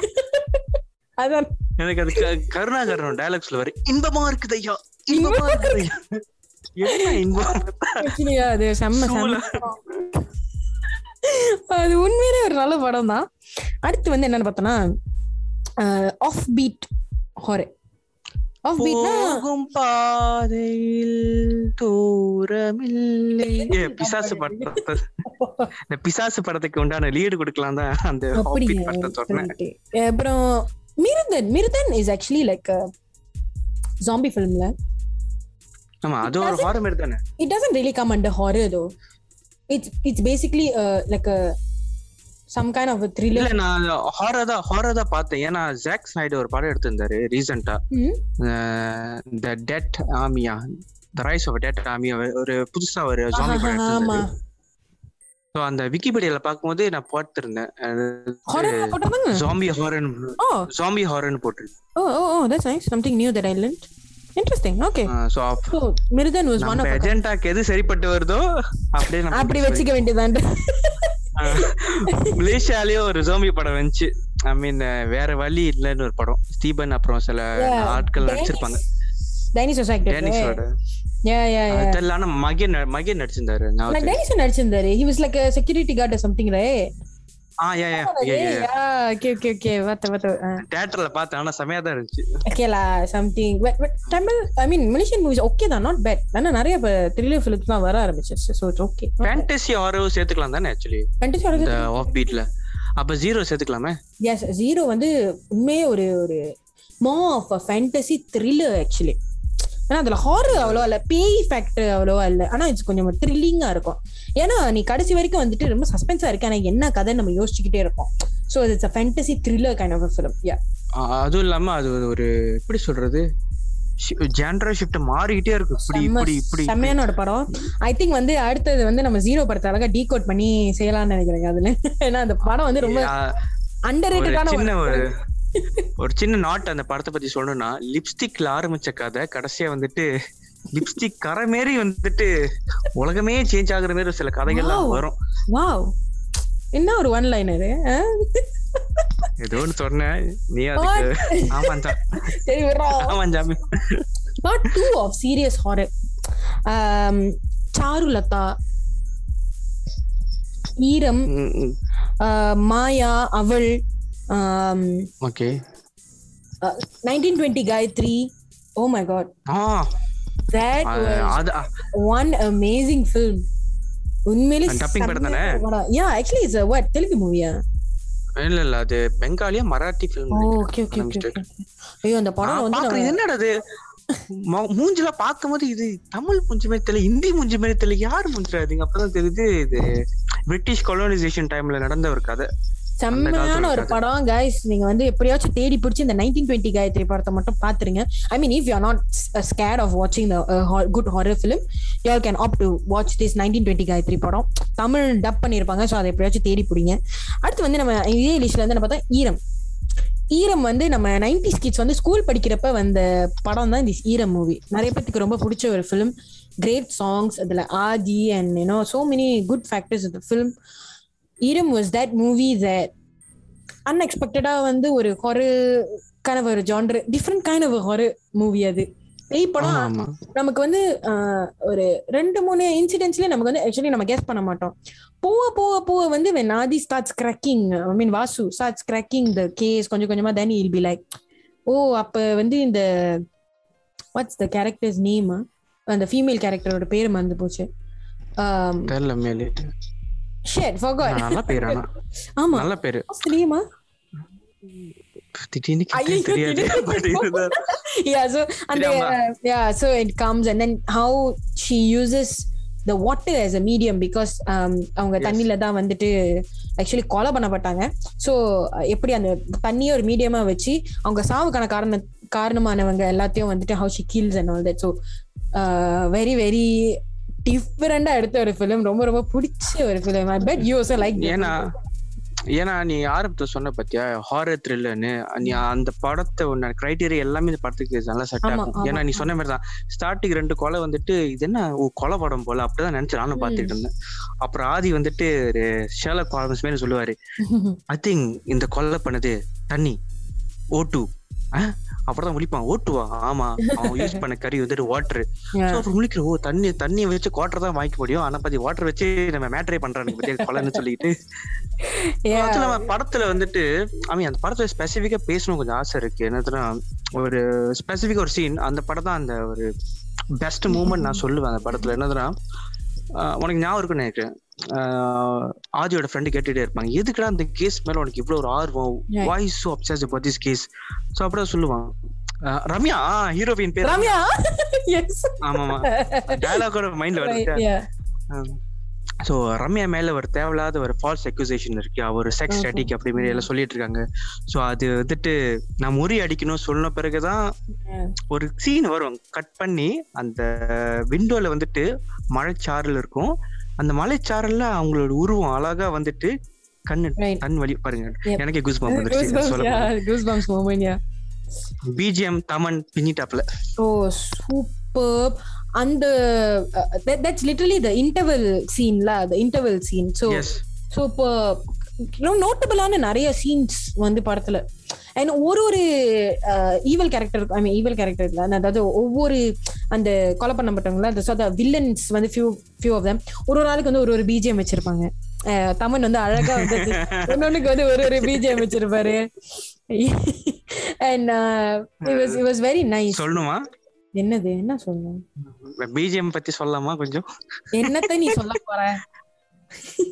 அதான். எனக்கு அது கருணாகரன் டயலாக்ஸ்ல வர. இன்பமா இருக்குது ஐயா இன்பமா இருக்குது ஐயா. என்ன இன்பம் அது செம்ம. அது உண்மையிலே ஒரு நல்ல படம் தான் அடுத்து வந்து என்னன்னு பார்த்தோம்னா ஆஃப் பீட் பீட்னா போகும் பாதையில் தூரமில்லை. பிசாசு படத்தை இந்த பிசாசு படத்துக்கு உண்டான லீடு கொடுக்கலாம் தான் அந்த Hobbit படத்தை சொன்னேன். அப்புறம் Miruthan Miruthan is actually like zombie ஃபிலிம்ல ஆமா அது ஒரு ஹாரர் மாதிரி தானே? it doesn't really come under horror though. It's it's basically uh, of a thriller. இல்ல நான் ஹாரர் தான் ஹாரர் தான் பார்த்தேன். ஏன்னா ஜாக் ஸ்னைடர் ஒரு படம் எடுத்திருந்தாரு ரீசெண்டா? த டெட் ஆமியா த ரைஸ் ஆஃப் டெட் ஆமியா ஒரு புதுசா ஒரு ஜாம்பி படம் எடுத்திருந்தாரு. ஸோ அந்த விக்கிபீடியால பார்க்கும்போது நான் பார்த்திருந்தேன். ஜாம்பி ஹாரன் ஜாம்பி ஹாரன் போட்டு oh oh oh that's nice. Something new that i learned. Interesting okay. So so Miruthan was one நம்ம of a எஜெண்டாக்கு எது சரிப்பட்டு வருதோ அப்படியே அப்படி வச்சுக்க வேண்டியதான் மலேசியாலயே ஒரு ஜோம்பி படம் வந்துச்சு. ஐ மீன் வேற வழி இல்லைன்னு ஒரு படம். ஸ்டீபன் அப்புறம் சில ஆட்கள் நடிச்சிருப்பாங்க. டைனிசோஸ் ஆக்டர் டேனிஸோட அது தெரியல ஆனா மகன் மகன் நடிச்சிருந்தாரு. ஞாபகம் டைனிசோ நடிச்சிருந்தாரு. Like a security guard or something right? ஆ யா யா வத்த வத்த தியேட்டர்ல பார்த்தேன் ஆனா செமையா தான் இருந்துச்சு. But, but Tamil I mean Malaysian movies okay தான் not bad. ஆனா நிறைய thriller films தான் வர ஆரம்பிச்சிருச்சு okay. ஃபேண்டசி ஹாரர் சேர்த்துக்கலாம் தானே ஆக்சுவலி horror இந்த ஆஃப் பீட்ல அப்ப ஜீரோ சேர்த்துக்கலாமே? எஸ் ஜீரோ வந்து உண்மையே ஒரு ஒரு more of a fantasy thriller actually ஆனா அதுல ஹாரர் அவ்வளோவா இல்ல பேய் ஃபேக்டர் அவ்வளோவா இல்ல. ஆனா இது கொஞ்சம் த்ரில்லிங்கா இருக்கும். ஏன்னா நீ கடைசி வரைக்கும் வந்துட்டு ரொம்ப சஸ்பென்ஸா இருக்கு. ஆனா என்ன கதை நம்ம யோசிச்சுக்கிட்டே இருப்போம். So it's a fantasy thriller kind of film yeah அதுவும் இல்லாம அது ஒரு எப்படி சொல்றது? ஜென்ரா ஷிஃப்ட் மாறிக்கிட்டே இருக்கு. இப்படி இப்படி இப்படி செம்மையான ஒரு படம். ஐ திங்க் வந்து அடுத்தது வந்து நம்ம ஜீரோ படத்தை அழகா டீகோட் பண்ணி செய்யலாம்னு நினைக்கிறேன் அதுல. ஏன்னா அந்த படம் வந்து ரொம்ப அண்டர் ரேட்டடான ஒரு ஒரு சின்ன நாட் அந்த படத்தை பத்தி சொல்லணும்னா லிப்ஸ்டிக்ல ஆரம்பிச்ச கதை கடைசியா வந்துட்டு லிப்ஸ்டிக் கரை மாரி வந்துட்டு உலகமே சேஞ்ச் ஆகுற மாதிரி சில கதைகள்லாம். வரும். வாவ் என்ன ஒரு ஒன் லைனரு ஏதோ ஒன்று சொன்னேன். நீ அதுக்கு தான் சரி ஜாமி part two of serious horror Charulatha Eeram Maya Aval okay nineteen twenty Gayathri oh my god that அது ஒன் அமேசிங் ஃபில்ம் உண்மையிலே Dubbing படம் தானே? Yeah actually it's what Telugu மூவியா இல்ல இல்ல அது பெங்காலியா மராட்டி ஃபிலிம் ஓகே ஓகே ஐயோ அந்த படம் வந்து என்னடா அது மூஞ்சில பாக்கும்போது இது தமிழ் மூஞ்சி மாதிரி தெரியல ஹிந்தி மூஞ்சி மாதிரி தெரியல யார் அப்பதான் தெரியுது இது பிரிட்டிஷ் கொலோனைசேஷன் டைம்ல நடந்த ஒரு கதை செம்மையான ஒரு படம் கைஸ் நீங்க வந்து எப்படியாச்சும் தேடி பிடிச்சி இந்த நைன்டீன் டுவெண்ட்டி காயத்ரி படத்தை மட்டும் பாத்துருங்க. I mean if you not scared of வாட்சிங் the good horror film you all can opt to watch this nineteen twenty Gayathri படம். தமிழ் டப் பண்ணியிருப்பாங்க ஸோ அதை எப்படியாச்சும் தேடி பிடிங்க. அடுத்து வந்து நம்ம இதே லிஸ்ட்ல வந்து பார்த்தா ஈரம். ஈரம் வந்து நம்ம நைன்டி கிட்ஸ் வந்து ஸ்கூல் படிக்கிறப்ப வந்த படம் தான் இந்த ஈரம் மூவி நிறைய பேத்துக்கு ரொம்ப பிடிச்ச ஒரு ஃபிலிம் கிரேட் சாங்ஸ் அதுல Aadhi and you know so many good factors இந்த film Eeram was that movie that அன்எக்ஸ்பெக்டடா வந்து ஒரு kind of ஒரு genre different kind of horror movie அது. பேய் படம் நமக்கு வந்து ஒரு ரெண்டு மூணு இன்சிடென்ட்ஸ்ல நமக்கு வந்து ஆக்சுவலி நம்ம கெஸ் பண்ண மாட்டோம். போக போக போக வந்து when Aadhi starts cracking I mean Vasu starts cracking the case கொஞ்சம் கொஞ்சமா then he'll be like ஓ அப்ப வந்து இந்த வாட்ஸ் த கேரக்டர்ஸ் நேம் அந்த ஃபீமேல் கேரக்டரோட பேர் மறந்து போச்சு. தெரியல மேலே. ஷேட் நல்ல பேர் ஆனா. ஆமா. நல்ல பேரு? திடீர்னு தெரியாது. uh, and then how she uses the water as a medium because um அவங்க. தண்ணில தான் வந்துட்டு ஆக்சுவலி கொலை பண்ணப்பட்டாங்க. ஸோ எப்படி அந்த தண்ணியை ஒரு மீடியமா வச்சு அவங்க சாவுக்கான காரண காரணமானவங்க எல்லாத்தையும் வந்துட்டு how she kills and all that so very very டிஃபரெண்டா எடுத்த ஒரு ஃபிலிம் ரொம்ப ரொம்ப பிடிச்ச ஒரு film I bet you also like ஏன்னா ஏன்னா நீ ஆரம்பத்துல சொன்ன பத்தியா ஹாரர் த்ரில்லர்னு நீ அந்த படத்தை ஒன்னு கிரைட்டீரியா எல்லாமே இந்த படத்துக்கு நல்லா செட் ஆகும். ஏன்னா நீ சொன்ன மாதிரி தான் ஸ்டார்டிங் ரெண்டு கொலை வந்துட்டு இது என்ன ஓ கொலை படம் போல? அப்படிதான் நினைச்சு நானும் பாத்துட்டு இருந்தேன். அப்புறம் ஆதி வந்துட்டு ஷேலக் ஹால்மஸ் மாதிரி சொல்லுவாரு. ஐ திங்க் இந்த கொலை பண்ணது தண்ணி ஓட்டு அப்புறம் முழிப்பான். ஓட்டுவா? ஆமா. அவன் யூஸ் பண்ண கறி வந்துட்டு வாட்டர் Yeah. அப்புறம் முழிக்கிற ஓ தண்ணி தண்ணியை வச்சு குவாட்டர் தான் வாங்கிக்க முடியும். ஆனா பாத்தி வாட்டர் வச்சு நம்ம மேட்டரே பண்றானுங்க பத்தியா? கொலைன்னு சொல்லிட்டு நம்ம படத்துல வந்துட்டு ஐ மீன் அந்த படத்துல ஸ்பெசிஃபிக்கா பேசணும் கொஞ்சம் ஆசை இருக்கு. என்னதுன்னா ஒரு ஸ்பெசிஃபிக் ஒரு சீன் அந்த படம் தான் அந்த ஒரு பெஸ்ட் மூமெண்ட் நான் சொல்லுவேன் அந்த படத்துல. என்னதுன்னா உனக்கு ஞாபகம் இருக்குன்னு நினைக்கிறேன். ஆதியோட ஃப்ரெண்டு கேட்டுட்டே இருப்பாங்க. எதுக்குடா அந்த கேஸ் மேல உனக்கு இவ்வளவு ஒரு ஆர்வம். Voice so obsess this case so அப்படியே சொல்லுவான். ஆஹ் ரம்யா ஹீரோவின் பேர் ரம்யா? ஆமா ஆமா டயலாகோட மைண்ட்ல வருது. சோ ரம்யா மேல ஒரு தேவையில்லாத ஒரு ஃபால்ஸ் அக்யூசேஷன் இருக்கு. அவர் செக்ஸ். ஸ்டாட்டிக் அப்படி மாதிரி எல்லாம் சொல்லிட்டு இருக்காங்க. சோ அது வந்துட்டு நான் முறி அடிக்கணும் சொன்ன பிறகுதான் ஒரு சீன் வரும். கட் பண்ணி அந்த விண்டோல வந்துட்டு மழைச்சாரல் இருக்கும். அந்த மலைச்சாரல்ல அவங்களோட உருவம் அழகா வந்துட்டு கண்ணு. கண் வலி பாருங்க. எனக்கே குஸ் பம்ப் வந்துருச்சு. பிஜிஎம் தமன் பின்னிட்டாப்ல Oh, uh, that, that's literally the interval scene, la, the interval scene. So, yes super நோட்டபிளான நிறைய சீன்ஸ் வந்து படத்துல. அண்ட் ஒரு ஒரு evil character I mean evil character அதாவது ஒவ்வொரு அந்த கொலை பண்ணப்பட்டவங்கள அந்த வில்லன்ஸ் வந்து ஃபியூ ஃபியூ ஆஃப் தம் ஒரு ஒரு ஆளுக்கு வந்து ஒரு ஒரு பிஜிஎம் வச்சிருப்பாங்க. தமன் வந்து அழகா வந்து ஒன்னொன்னுக்கு வந்து ஒரு ஒரு பிஜிஎம் வச்சிருப்பாரு. And it was very nice சொல்லணுமா என்னது? என்ன சொல்லணும் பிஜிஎம் பத்தி சொல்லலாமா கொஞ்சம்? என்னத்த நீ சொல்ல போற?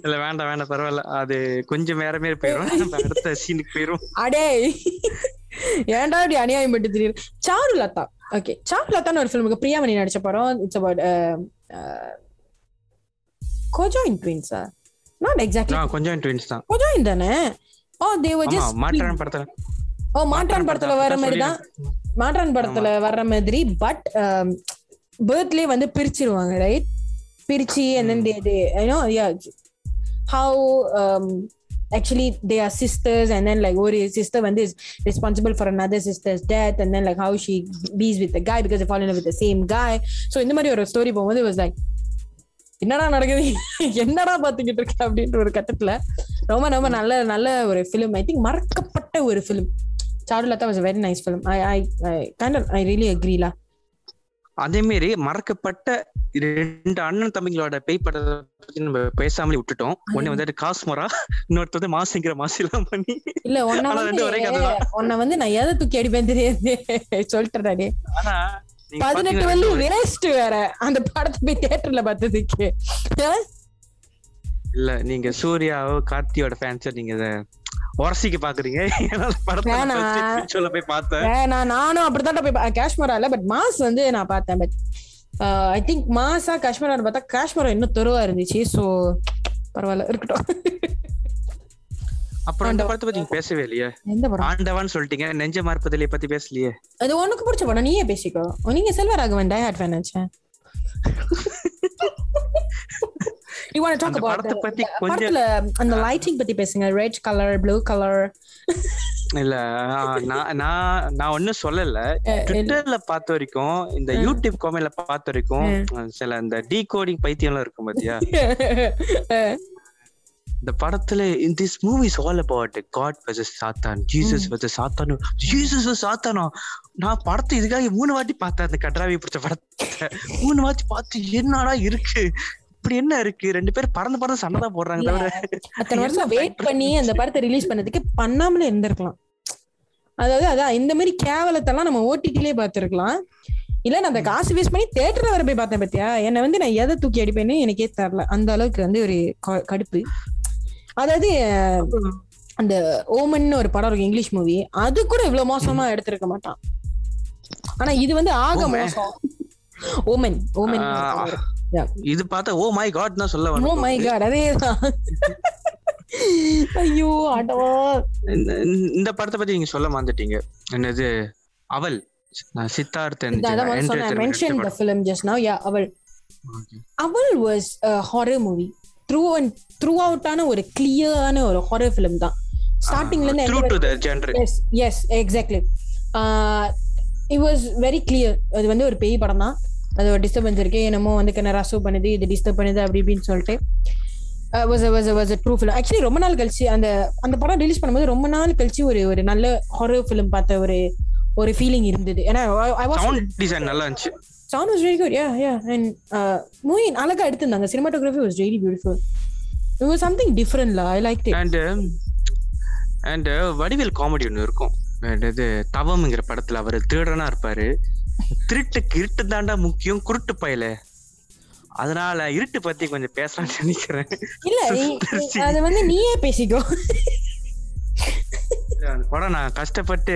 இல்ல வேண்டாம் வேண்டாம் பரவாயில்ல. அது கொஞ்சம் வேற மாதிரி போயிடும் அடுத்த சீனுக்கு போயிரும் அடே ஏன்டா இப்படி அநியாயம் பட்டு தெரியுது சாரு லதா. ஓகே சாரு லதான்னு ஒரு ஃபிலிமுக்கு பிரியாமணி நடிச்ச படம். இட்ஸ் அபவுட் கோஜாயின் ட்வின்ஸா நாட் எக்ஸாக்ட்லி கொஞ்சம் ட்வின்ஸ் தான். கோஜாயின் தானே? ஓ தே வர் ஜஸ்ட் மாற்றான் படத்துல. ஓ மாற்றான் படத்துல வர மாதிரி தான். மாற்றான் படத்துல வர்ற மாதிரி பட் பேர்த்லயே வந்து பிரிச்சிருவாங்க ரைட் பிரிச்சு and then they they you know yeah how um actually they are sisters and then like ஒரு sister வந்து is responsible for another sister's death and then like how she bees with the guy because they fall in love with the same guy so இந்த மாதிரி ஒரு story போகும்போது it was like என்னடா நடக்குது என்னடா பாத்துக்கிட்டு இருக்க அப்படின்ற ஒரு கட்டத்துல ரொம்ப ரொம்ப நல்ல நல்ல ஒரு ஃபிலிம் ஐ திங்க் மறக்கப்பட்ட ஒரு film Charulatha was very nice film I I kind I really அக்ரிலா அதே மாதிரி மறக்கப்பட்ட ரெண்டு அண்ணன் தம்பிங்களோட பேய் படத்தை பத்தி நம்ம பேசாமலே விட்டுட்டோம். ஒண்ணு வந்துட்டு காஸ்மரா இன்னொருத்தர் வந்து மாசிங்கிற மாசிலாம் பண்ணி. இல்ல வந்து ரெண்டு ஒரே கதை. உன்னை வந்து நான் எதை தூக்கி அடிப்பேன் தெரியாது. சொல்லிட்டேன் ஆனா பதினெட்டு வந்து வேஸ்ட் வேற. அந்த படத்தை போய் தியேட்டர்ல பார்த்ததுக்கு. இல்ல நீங்க சூர்யாவோ கார்த்தியோட ஃபேன்ஸ் நீங்க உரசிக்க பாக்குறீங்க. சொல்ல போய் பார்த்தேன். நான் நானும் அப்படித்தான் போய் காஷ்மீரா இல்ல பட் மாஸ் வந்து நான் பார்த்தேன் பட் ஐ திங்க் மாசா காஷ்மீரா பார்த்தா காஷ்மீரா இன்னும் தெருவா இருந்துச்சு. சோ பரவாயில்ல இருக்கட்டும். அப்புறம் இந்த படத்தை பத்தி பேசவே இல்லையே? எந்த படம்? ஆண்டவான்னு சொல்லிட்டீங்க நெஞ்ச மார்பதிலே பத்தி பேசலையே. அது உனக்கு பிடிச்ச படம் நீயே பேசிக்கோ. நீங்க செல்வராகவன் டை ஹார்ட் ஃபேன் நினைச்சேன் You want to talk அந்த about படத்தை பத்தி the கொஞ்சம் அந்த லைட்டிங் பத்தி பேசுங்க. ரெட் கலர் ப்ளூ கலர் இல்ல நான் நான் நான் ஒண்ணும் சொல்லல. ட்விட்டர்ல பார்த்த வரைக்கும் இந்த யூடியூப் காமெண்ட்ல பார்த்த வரைக்கும் சில இந்த டீ கோடிங் பைத்தியம்லாம் இருக்கும் பாத்தியா? இந்த படத்துல this movie is all about God versus சாத்தான் ஜீசஸ் versus சாத்தான் ஜீசஸ் சாத்தானா? நான் படத்தை இதுக்காக மூணு வாட்டி பார்த்தேன் அந்த கட்ராவி பிடிச்ச படத்தை. மூணு வாட்டி பார்த்து என்னடா இருக்கு? இப்படி என்ன இருக்கு? ரெண்டு பேரும் பறந்து பறந்து சண்டை தான் போடுறாங்க தவிர அத்தனை வருஷம் வெயிட் பண்ணி அந்த படத்தை ரிலீஸ் பண்ணதுக்கு பண்ணாமலே இருந்திருக்கலாம். அதாவது அதான் இந்த மாதிரி கேவலத்தெல்லாம் நம்ம ஓடிடிலே பார்த்திருக்கலாம். இல்ல நான் அந்த காசு வேஸ்ட் பண்ணி தேட்டர்ல வர போய் பார்த்தேன் பத்தியா? என்னை வந்து நான் எதை தூக்கி அடிப்பேன்னு எனக்கே தெரியல அந்த அளவுக்கு வந்து ஒரு கடுப்பு. அதாவது அந்த ஓமன் ஒரு படம் இருக்கு இங்கிலீஷ் மூவி அது கூட இவ்வளவு மோசமா எடுத்திருக்க மாட்டான். ஆனா இது வந்து ஆக? மோசம். ஓமன் ஓமன் இது பார்த்தா ஓ மை காட் தான் சொல்ல ஓ மை காட் அதேதான். ஐயோ ஆட்டவா இந்த- படத்தை பத்தி நீங்க சொல்ல மாந்துட்டீங்க என்னது? அவள். சித்தார்த்தன் அதான் முதல்ல சொன்னேன். Mention the film just now yeah Aval. Aval was a horror movie through and through அவுட்டான ஒரு கிளியரான ஒரு ஹாரர் ஃபிலிம் தான். ஸ்டார்டிங்ல இருந்து yes yes exactly it was very clear அது வந்து ஒரு பேய் படம் தான். அது ஒரு டிஸ்டர்பன்ஸ் இருக்கு என்னமோ வந்து கண்ண ரசோ பண்ணுது இது டிஸ்டர்ப் பண்ணுது அப்படி இப்படின்னு சொல்லிட்டு. Was was was true film actually ரொம்ப நாள் கழிச்சு அந்த அந்த படம் ரிலீஸ் பண்ணும்போது ரொம்ப நாள் கழிச்சு ஒரு ஒரு நல்ல ஹாரர் ஃபிலிம் பார்த்த ஒரு ஒரு ஃபீலிங் இருந்தது. ஏன்னா டிசைன் நல்லா இருந்துச்சு. Sound was very good yeah yeah and movie அழகா எடுத்திருந்தாங்க. Cinematography was very beautiful it was something டிஃப்ரெண்ட்ல I like it and and Vadivel comedy ஒன்று இருக்கும். And இது தவம்ங்கிற படத்துல அவர் திருடனா இருப்பாரு. திருட்டுக்கு இருட்டு தாண்டா முக்கியம். குருட்டு பயல. அதனால இருட்டு பத்தி கொஞ்சம் பேசலாம்னு நினைக்கிறேன். இல்ல அது வந்து நீயே பேசிக்கோ. அந்த படம் நான் கஷ்டப்பட்டு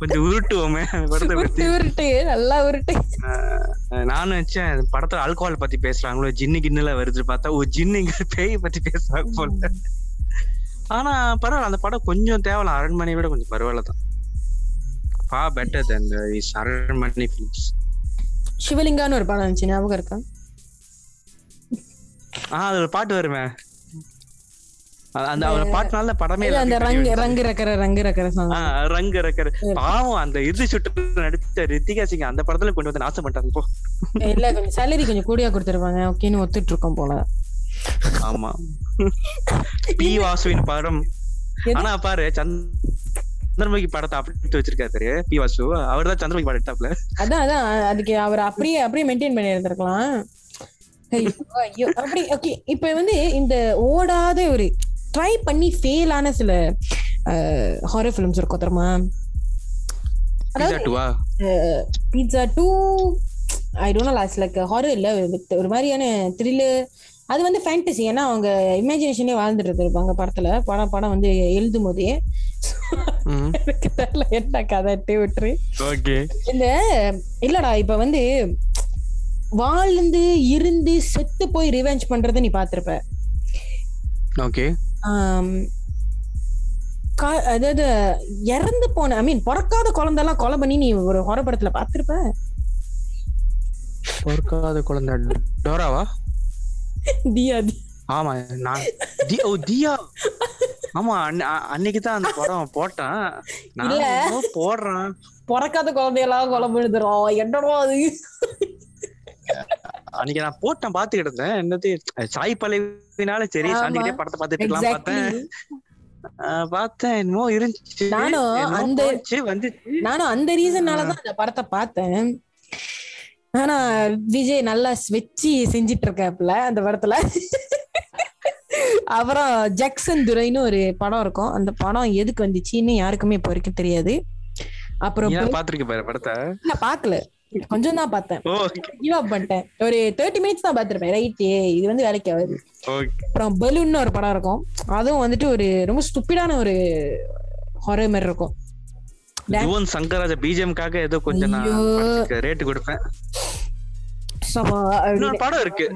கொஞ்சம் உருட்டுவோமே படத்தை பத்தி. உருட்டு நல்லா உருட்டு. நானும் இந்த படத்துல ஆல்கோஹால் பத்தி பேசுறாங்களோ ஜின்னு கிண்ணுல வருது பார்த்தா ஓ ஜின்னுங்கிற பேய் பத்தி பேசுறாங்க போல. ஆனா பரவாயில்ல அந்த படம் கொஞ்சம் தேவலாம். அரண்மனையை விட கொஞ்சம் பரவாயில்ல தான் far better then is Aranmanai films சிவலிங்கான்னு ஒரு படம் இருந்துச்சு ஞாபகம் இருக்கா? ஆஹ் அது ஒரு பாட்டு வருமே. அந்த அவர் பாட்டுனால படமே அந்த ரங்கு. ரங்கு ரக்கற ரங்கு ஆஹ் ரங்க ரக்கர். பாவம் அந்த இறுதி சுட்டு நடிச்ச ரித்திகா சிங் அந்த படத்துல கொண்டு வந்து நாசம் பண்ணிட்டாங்க போ. இல்ல கொஞ்சம் சேலரி கொஞ்சம் கூடியா கொடுத்துருப்பாங்க ஓகேன்னு ஒத்துட்டு இருக்கோம் போல. ஆமா. பி வாசுவின் படம்? ஆனா பாரு சந்திரமுகி படத்தை அப்படி வச்சிருக்காரு பி வாசு. அவர் தான் சந்திரமுகி படம் எடுத்தாப்ல அதான் அதான். அதுக்கு அவர் அப்படியே அப்படியே மெயின்டைன் பண்ணி இருந்திருக்கலாம் அப்படி ஓகே இப்ப வந்து இந்த ஓடாத ஒரு ட்ரை பண்ணி ஃபெயில் ஆன சில ஹாரர் ஃபிலிம்ஸ் இருக்கும் தெரியுமா? Pizza two I don't last like horror இல்ல ஒரு மாதிரியான த்ரில்லு அது வந்து ஃபேண்டசி ஏன்னா அவங்க இமேஜினேஷனே வாழ்ந்துட்டு இருப்பாங்க படத்துல. படம் படம் வந்து எழுதும் போதே. என்ன கதை விட்டுரு. இந்த இல்லடா இப்ப வந்து வாழ்ந்து இருந்து செத்து போய் ரிவெஞ்ச் பண்றத நீ பாத்திருப்ப ஓகே. அதாவது இறந்து போன ஐ மீன் பிறக்காத குழந்தைலாம் கொலை பண்ணி நீ ஒரு ஹொர படத்துல பாத்திருப்ப பொறுக்காத குழந்தை. டோராவா? தியா ஆமா நான் ஓ தியா. ஆமா அன்னைக்கு தான் அந்த படம் போட்டேன். நான் போடுறேன். பிறக்காத குழந்தையெல்லாம் கொலை பண்ணுதுறோம் என்னடா அது? அன்னைக்கு நான் போட்டேன் பாத்துக்கிட்டு இருந்தேன். என்னது சாய் பல்லவினால சரி. சாந்திக்கிட்டே படத்தை பாத்துட்டு இருக்கலாம் பார்த்தேன். பார்த்தேன். என்னமோ இருந்துச்சு. நானும் அந்த- வந்துச்சு. நானும் அந்த ரீசன்னாலதான் அந்த படத்தை பார்த்தேன். ஆனா விஜய் நல்லா வச்சு செஞ்சிட்டு இருக்காப்புல அந்த படத்துல. அப்புறம் ஜக்சன் துரைன்னு ஒரு படம் இருக்கும். அந்த படம் எதுக்கு வந்துச்சுன்னு யாருக்குமே இப்போ வரைக்கும் தெரியாது. அப்புறம் பாத்துருக்க பாரு படத்தை? நான் பார்க்கல கொஞ்சம் தான் பார்த்தேன். கிவ் அப் பண்ணிட்டேன். ஒரு தேர்ட்டி மினிட்ஸ் தான் பார்த்திருப்பேன் ரைட் இது வந்து வேலைக்கு ஆகுது. அப்புறம் பலூன்னு ஒரு படம் இருக்கும். அதுவும் வந்துட்டு ஒரு ரொம்ப ஸ்டூப்பிடான ஒரு ஹொரர் மாதிரி இருக்கும். யுவன் சங்கராஜ பிஜிஎம்காக ஏதோ கொஞ்சம் நான். ரேட் கொடுப்பேன். இன்னொரு. படம் இருக்கு.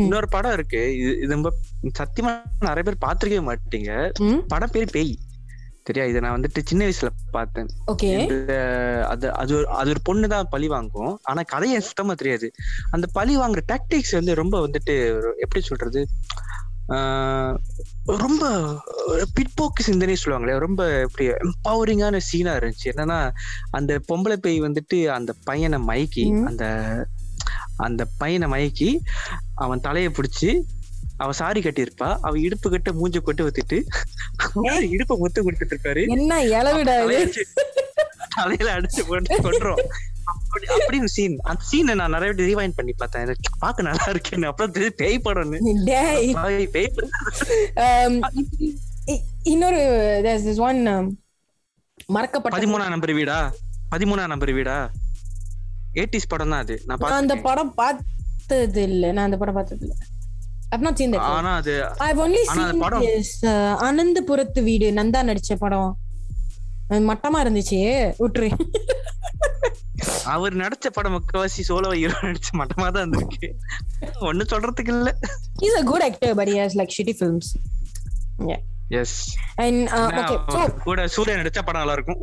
இன்னொரு படம் இருக்கு. இது ரொம்ப சத்தியமா நிறைய பேர் பாத்திருக்கவே மாட்டீங்க. படம் பேரு பேய். சரியா? இதை நான் வந்துட்டு சின்ன வயசுல பார்த்தேன். அது அது ஒரு அது ஒரு பொண்ணு தான் பழி வாங்கும். ஆனா கதையை சுத்தமா தெரியாது. அந்த பழி வாங்குற டாக்டிக்ஸ் வந்து ரொம்ப வந்துட்டு எப்படி சொல்றது? ரொம்ப பிற்போக்கு சிந்தனை சொல்லுவாங்களே ரொம்ப எப்படி எம்பவரிங்கான சீனா இருந்துச்சு. என்னன்னா அந்த பொம்பளை பேய் வந்துட்டு அந்த பையனை மயக்கி. அந்த அந்த பையனை மயக்கி அவன் தலையை பிடிச்சி அவ சாரி கட்டியிருப்பா. அவ இடுப்பு கட்ட மூஞ்ச கொட்டு வச்சுட்டு இடுப்பை முத்து கொடுத்துட்டு இருப்பாரு. என்ன தலையில அடிச்சு போட்டு அப்படி அப்படின்னு சீன் அந்த சீனை நான் நிறைய ரீவைண்ட் பண்ணி பார்த்தேன். பார்க்க நல்லா இருக்கேன்னு. அப்புறம் பேய் படம்னு பாய், இன்னொரு um, மறக்கப்பட்ட பதிமூணாம் நம்பர் வீடா? பதிமூணாம் நம்பர் வீடா? ஏட்டிஸ் படம் தான் அது. நான் அந்த படம் பார்த்தது இல்ல நான் அந்த படம் பார்த்தது இல்ல I've not seen that film. ஆனா அது I've only ஆனா அந்த seen படம்- this, uh, அனந்தபுரத்து வீடு. நந்தா நடிச்ச படம். மட்டமா இருந்துச்சு. விட்டுரு அவர் நடிச்ச படம் முக்கவாசி சோலோ ஹீரோ நடிச்ச மட்டமா தான் இருந்திருக்கு. ஒண்ணு சொல்றதுக்கு இல்ல. Is a good actor but he has like shitty films. Yeah. Yes and uh, okay so கூட சூர்யா நடிச்ச படம் நல்லா இருக்கும்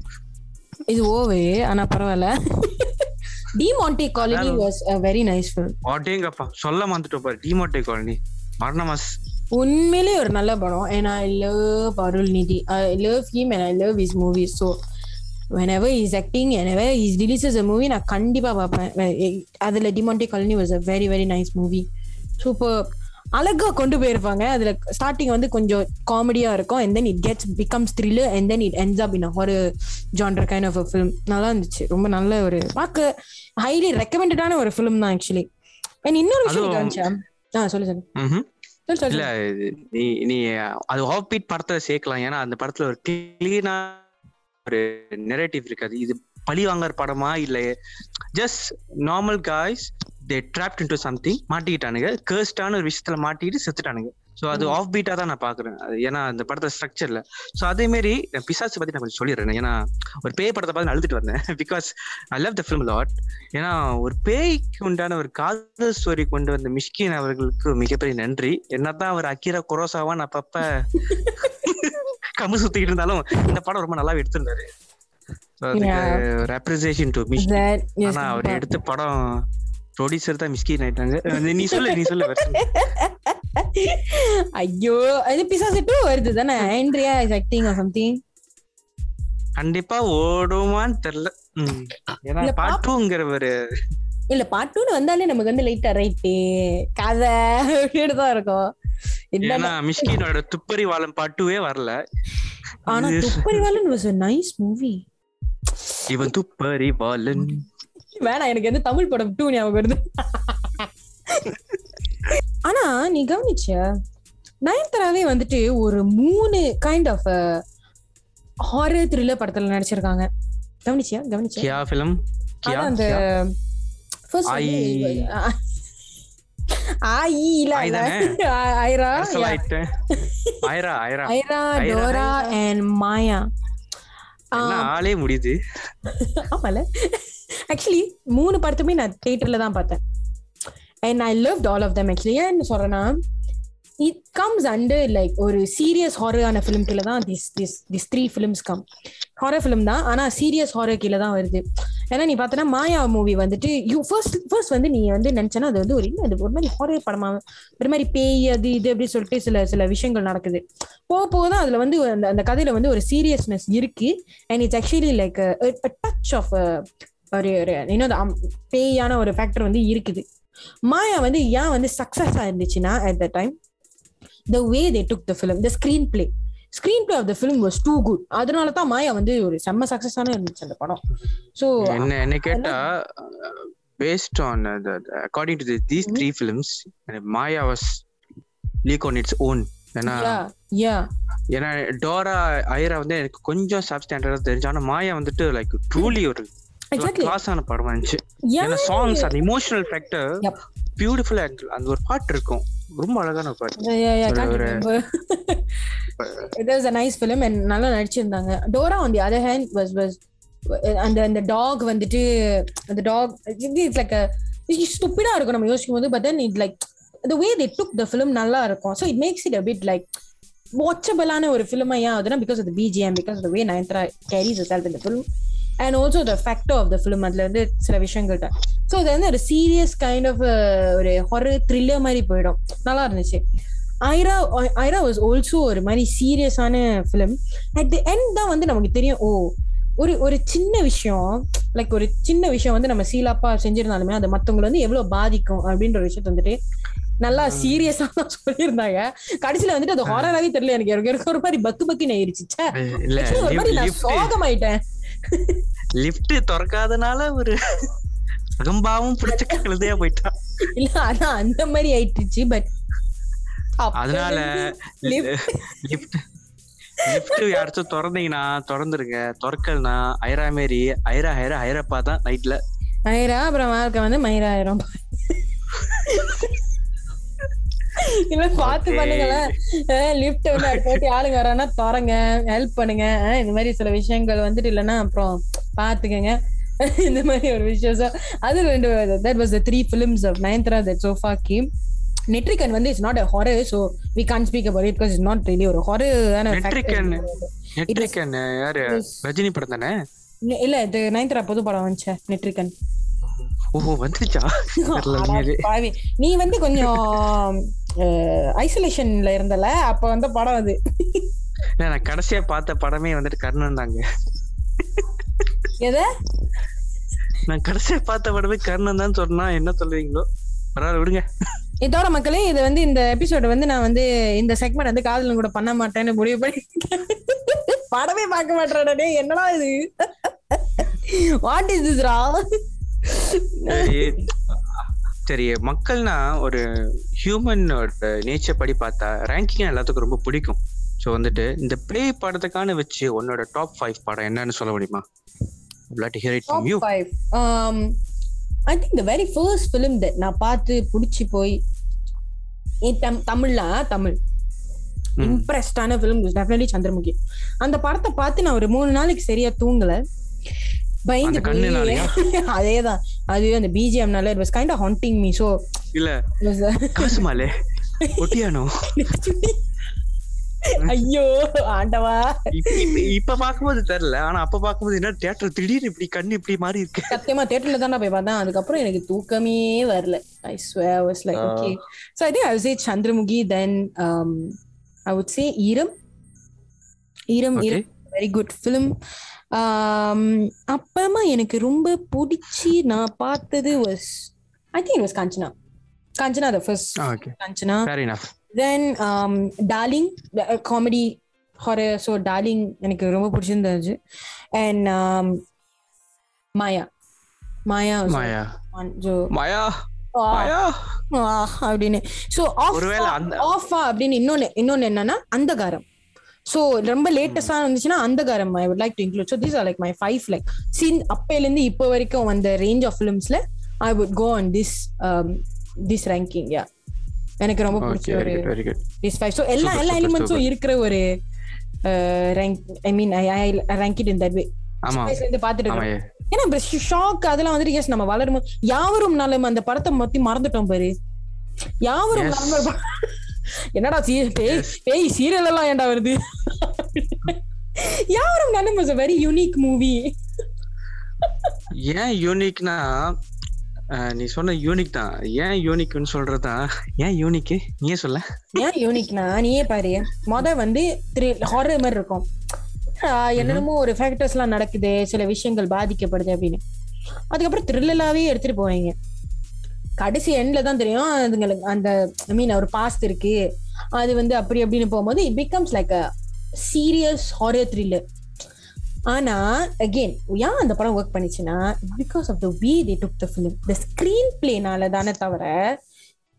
இது ஓவே ஆனா பரவாயில்ல. Demonte colony. Was a very nice film அடேங்கப்பா சொல்ல வந்துட்டோம் பாரு டிமோட்டே காலனி மரணமாஸ். உண்மையிலே ஒரு நல்ல படம் and I love அருள் நிதி I love him and I love his movies so whenever he's acting whenever he releases a movie நான் கண்டிப்பா பார்ப்பேன். அதுல Demonte colony was a very very nice movie. Super அழகா கொண்டு போயிருப்பாங்க. அதுல ஸ்டார்டிங் வந்து கொஞ்சம் காமெடியா இருக்கும். And then it gets becomes thriller and then it ends up in a horror genre kind of a film. நல்லா இருந்துச்சு. ரொம்ப நல்ல ஒரு பார்க்க ஹைலி ரெக்கமெண்டடான ஒரு ஃபிலிம் தான் ஆக்சுவலி அண்ட் இன்னொரு விஷயம் கவனிச்சா? ஆ சொல்லு சொல்லு. இல்ல நீ நீ அது ஆஃப் பீட் படத்துல சேர்க்கலாம். ஏன்னா அந்த படத்துல ஒரு கிளீனா ஒரு நெரேட்டிவ் இருக்காது. இது பழி வாங்குற படமா இல்ல just normal guys they trapped into something மாட்டிக்கிட்டானுங்க. கேர்ஸ்டான ஒரு விஷயத்துல மாட்டிக்கிட்டு செத்துட்டானுங்க. ஸோ அது ஆஃப் பீட்டா தான் நான் பாக்குறேன் அது ஏன்னா அந்த படத்துல ஸ்ட்ரக்சர்ல ஸோ அதே மாதிரி பிசாசு பத்தி நான் கொஞ்சம் சொல்லிடுறேன். ஏன்னா ஒரு பேய் படத்தை பார்த்து நான் அழுதுட்டு வந்தேன். Because I love the film lot ஏன்னா ஒரு பேய்க்கு உண்டான ஒரு காதல் ஸ்டோரி கொண்டு வந்த மிஷ்கின் அவர்களுக்கு மிகப்பெரிய நன்றி. என்னதான் அவர் அக்கீரா குரோசாவா நான் அப்பப்ப கம்மு சுத்திக்கிட்டு இருந்தாலும் இந்த படம் ரொம்ப நல்லா எடுத்திருந்தாரு. அப்ரிசியேஷன் டு is ஆனா அவர் எடுத்த படம் ப்ரொடியூசர் தான் மிஸ்கின் ஆயிட்டாங்க. நீ சொல்லு நீ சொல்லு. ஐயோ அது பிசாசு டூ வருது தானே? Andrea is acting or something கண்டிப்பா ஓடுமான்னு தெரியல. ஏன்னா இல்ல, பாப்- பாட்டுங்கிற ஒரு இல்ல பார்ட் டூன்னு வந்தாலே நமக்கு வந்து லைட்டா ரைட்டு கதை அப்படின்னு தான் இருக்கும் ஏன்னா மிஷ்கினோட துப்பறி வாழம் பாட்டுவே வரல. ஆனா இது- Thupparivaalan was a nice movie இவன் துப்பறி வாழன் வேணாம் எனக்கு எந்த தமிழ் படம் டூ ஞாபகம் வருது. ஆனா நீ கவனிச்ச? நயன்தாராவே வந்துட்டு ஒரு மூணு கைண்ட் ஆஃப் ஹாரர் த்ரில்லர் படத்துல நடிச்சிருக்காங்க. கவனிச்சியா? கவனிச்சியா? ஃபிலிம் அந்த first ஆயி. இல்ல ஐரா. ஐரா. ஐரா ஐரா டோரா. அண்ட் மாயா. ஆளே முடியுது. ஆமால ஆக்சுவலி மூணு படத்துமே நான் தியேட்டர்ல தான் பார்த்தேன். And I love all of them actually ஏன்னு சொல்றேன்னா இட் கம்ஸ் அண்டர் லைக் ஒரு சீரியஸ் ஹாரரான ஃபிலிம் கீழே தான் this this this three films come horror film தான் ஆனால் சீரியஸ் ஹாரர் கீழே தான் வருது. ஏன்னா நீ பார்த்தனா மாயா மூவி வந்துட்டு யூ ஃபர்ஸ்ட் ஃபர்ஸ்ட் வந்து நீ வந்து நினச்சனா அது வந்து ஒரு இல்லை அது ஒரு மாதிரி ஹாரர் படமா ஒரு மாதிரி பேய் அது இது அப்படி சொல்லிட்டு சில சில விஷயங்கள் நடக்குது. போக போக தான் அதில் வந்து அந்த அந்த கதையில வந்து ஒரு சீரியஸ்னஸ் இருக்கு. And it's actually like touch of ஒரு ஒரு இன்னும் um, பேயான ஒரு ஃபேக்டர் வந்து இருக்குது. மாயா வந்து ஏன் வந்து success ஆயிருந்துச்சுன்னா at the time the way they took the film the screen play screen play of the film was too good அதனால தான் மாயா வந்து ஒரு செம்ம சக்சஸான இருந்துச்சு அந்த படம். ஸோ என்ன என்ன கேட்டா based on according to these three films Maya was league on its own ஏன்னா ஏன்னா டோரா ஐரா வந்து எனக்கு கொஞ்சம் சப்ஸ்டாண்டர்டா தெரிஞ்சு ஆனா மாயா வந்துட்டு லைக் ட்ரூலி ஒரு கிளாஸான படமா இருந்துச்சு. ஏன்னா சாங்ஸ் அந்த emotional factor Yep. Beautiful angle அந்த ஒரு பாட்டு இருக்கும். ரொம்ப அழகான பாட்டு. film and நல்லா நடிச்சிருந்தாங்க. Dora on the other hand was was அந்த அந்த டாக் வந்துட்டு அந்த டாக் இட்ஸ் லைக் ஸ்டூப்பிடா இருக்கும் நம்ம யோசிக்கும் போது but then it like the way they took the film நல்லா இருக்கும். It makes it a bit like வாட்சபிளான ஒரு ஃபிலிம் ஏன் ஆகுதுன்னா because of BGM because of way Nayanthara carries இந்த film and also the factor of the film அதுல வந்து சில விஷயங்கள்ட்ட ஸோ அது வந்து ஒரு சீரியஸ் கைண்ட் ஆஃப் ஒரு ஹொரர் த்ரில்லர் மாதிரி போயிடும். நல்லா இருந்துச்சு. ஐரா ஐரா வாஸ் ஆல்சோ ஒரு மாதிரி சீரியஸான ஃபிலிம் அட் தி எண்ட் தான் வந்து நமக்கு தெரியும் ஓ ஒரு ஒரு சின்ன விஷயம் லைக் ஒரு சின்ன விஷயம் வந்து நம்ம சீலாப்பா செஞ்சிருந்தாலுமே அது மத்தவங்களை வந்து எவ்வளவு பாதிக்கும் அப்படின்ற ஒரு விஷயத்த வந்துட்டு நல்லா சீரியஸா சொல்லியிருந்தாங்க. கடைசியில வந்துட்டு அது ஹாரராவே தெரியல எனக்கு. எனக்கு ஒரு மாதிரி பக்கு பக்குன்னு ஆயிருச்சு. ஒரு மாதிரி நான் சோகமாயிட்டேன். லிஃப்ட் திறக்காதனால ஒரு அகம்பாவும் பிடிச்ச கழுதையா போயிட்டா. இல்ல அதான் அந்த மாதிரி ஆயிட்டுச்சு பட் அதனால lift- லிஃப்ட் லிஃப்ட் யாராச்சும் திறந்தீங்கன்னா திறந்துருங்க. திறக்கலனா ஐரா மாரி ஐரா ஐரா ஐரப்பா தான் நைட்ல ஆயிரம் அப்புறம் வாழ்க்கை வந்து மயிரா ஆயிரம் இல்ல பாத்து. பண்ணுங்களேன். லிஃப்ட் வந்து போட்டு ஆளுங்க வரானா திறங்க ஹெல்ப் பண்ணுங்க. இந்த மாதிரி சில விஷயங்கள் வந்துட்டு இல்லைன்னா அப்புறம் பாத்துக்கங்க இந்த மாதிரி ஒரு விஷயம். அது ரெண்டு that was the three films of Nayanthara that so far came Netrikann வந்து it's not a horror so we can't speak about it because it's not really ஒரு ஹாரர் Netrican. நெட்ரிக்கன் யாரு? ரஜினி படம் தானே? இல்ல இது நயன்த்ரா புது படம் வந்துச்சு நெட்ரிகன் ஓஹோ வந்துச்சா. நீ வந்து கொஞ்சம் ஐசோலேஷன்ல இருந்தல அப்ப வந்த படம் அது. நான் கடைசியா பார்த்த படமே வந்துட்டு கர்ணன் தாங்க. எத? நான் கடைசியா பார்த்த படமே கர்ணன் தான் சொன்னா என்ன சொல்லுவீங்களோ? பரவாயில்ல விடுங்க. இதோட மக்களே இது வந்து இந்த எபிசோட வந்து நான் வந்து இந்த செக்மெண்ட் வந்து காதலும் கூட பண்ண மாட்டேன்னு முடிவு பண்ணி படமே பார்க்க மாட்டேன் என்னடா இது? வாட் இஸ் திஸ் ரா சரி மக்கள்னா ஒரு ஹியூமனோட நேச்சர் படி பார்த்தா ரேங்கிங் எல்லாத்துக்கும் ரொம்ப பிடிக்கும். ஸோ வந்துட்டு இந்த பேய் படத்துக்கான வச்சு உன்னோட டாப் ஃபைவ் படம் என்னன்னு சொல்ல முடியுமா? இல்லாட்டி hear it from you I think the very first film that நான் பார்த்து பிடிச்சி போய் தமிழ்ல தமிழ். இம்ப்ரெஸ்டான ஃபிலிம் டெஃபினெட்லி சந்திரமுகி. அந்த படத்தை பார்த்து நான் ஒரு மூணு நாளைக்கு சரியா தூங்கல. பயந்து அதேதான். அது அந்த பிஜிஎம்னால it was kind of haunting me so இல்ல. காசுமாலே. ஒட்டியானோ? ஐயோ ஆண்டவா. இப்ப பாக்கும்போது தெரியல. ஆனா அப்ப பாக்கும்போது என்ன தியேட்டர் திடீர்னு இப்படி கண்ணு இப்படி மாறி இருக்கு. சத்தியமா தியேட்டர்ல தான் போய் பார்த்தேன். அதுக்கப்புறம் எனக்கு தூக்கமே வரல. I swear was like okay so I think I say Chandramukhi then I would say Eeram Eeram. Eeram very good film அப்புறமா எனக்கு ரொம்ப பிடிச்சி நான் பார்த்தது was I think was Kanchana Kanchana the first Kanchana then Darling comedy horror so Darling எனக்கு ரொம்ப பிடிச்சிருந்தது and மாயா மாயா மாயா மாயா அப்படின்னு. ஸோ ஆஃப் ஆஃபா அப்படின்னு இன்னொன்னு இன்னொன்னு என்னன்னா அந்தகாரம். ஸோ ரொம்ப லேட்டஸ்டா இருந்துச்சுன்னா Andhaghaaram I would like to include so these are like my five like seen அப்பையிலேருந்து இப்போ வரைக்கும் அந்த range of ஃபிலிம்ஸ்ல I would go on this this ranking yeah எனக்கு ரொம்ப பிடிச்ச ஒரு திஸ் ஃபைவ் ஸோ எல்லா எல்லா எலிமெண்ட்ஸும். இருக்கிற ஒரு rank I mean I I rank it in that way இருந்து இருக்கோம். ஏன்னா ஷாக் அதெல்லாம் வந்துட்டு எஸ் நம்ம வளரும் யாவரும் நாளும் அந்த படத்தை மத்தி மறந்துட்டோம் பாரு. யாவரும் என்னடா சீ பேய். பேய் சீரியல் எல்லாம் ஏன்டா வருது? யாவரும் நாளும் வாஸ் வெரி யூனிக் மூவி ஏன் யூனிக்னா நீ சொன்ன யூனிக் தான். ஏன் யூனிக்னு சொல்றதுதான் ஏன் யூனிக் நீயே சொல்ல. ஏன் யூனிக்னா நீயே பாரு. மொத வந்து ஹாரர் மாதிரி இருக்கும். என்னென்னமோ ஒரு ஃபேக்டர்ஸ் எல்லாம் நடக்குது. சில விஷயங்கள் பாதிக்கப்படுது அப்படின்னு. அதுக்கப்புறம் த்ரில்லலாவே எடுத்துட்டு போவீங்க. கடைசி எண்ட்ல தான் தெரியும். அதுங்களுக்கு அந்த ஐ மீன் ஒரு பாஸ்ட் இருக்கு. அது வந்து அப்படி அப்படின்னு போகும்போது it becomes like a serious horror thriller ஆனா அகெயின் ஏன் அந்த படம் work பண்ணிச்சுன்னா because of the way they took the film the screen பிளேனால தானே தவிர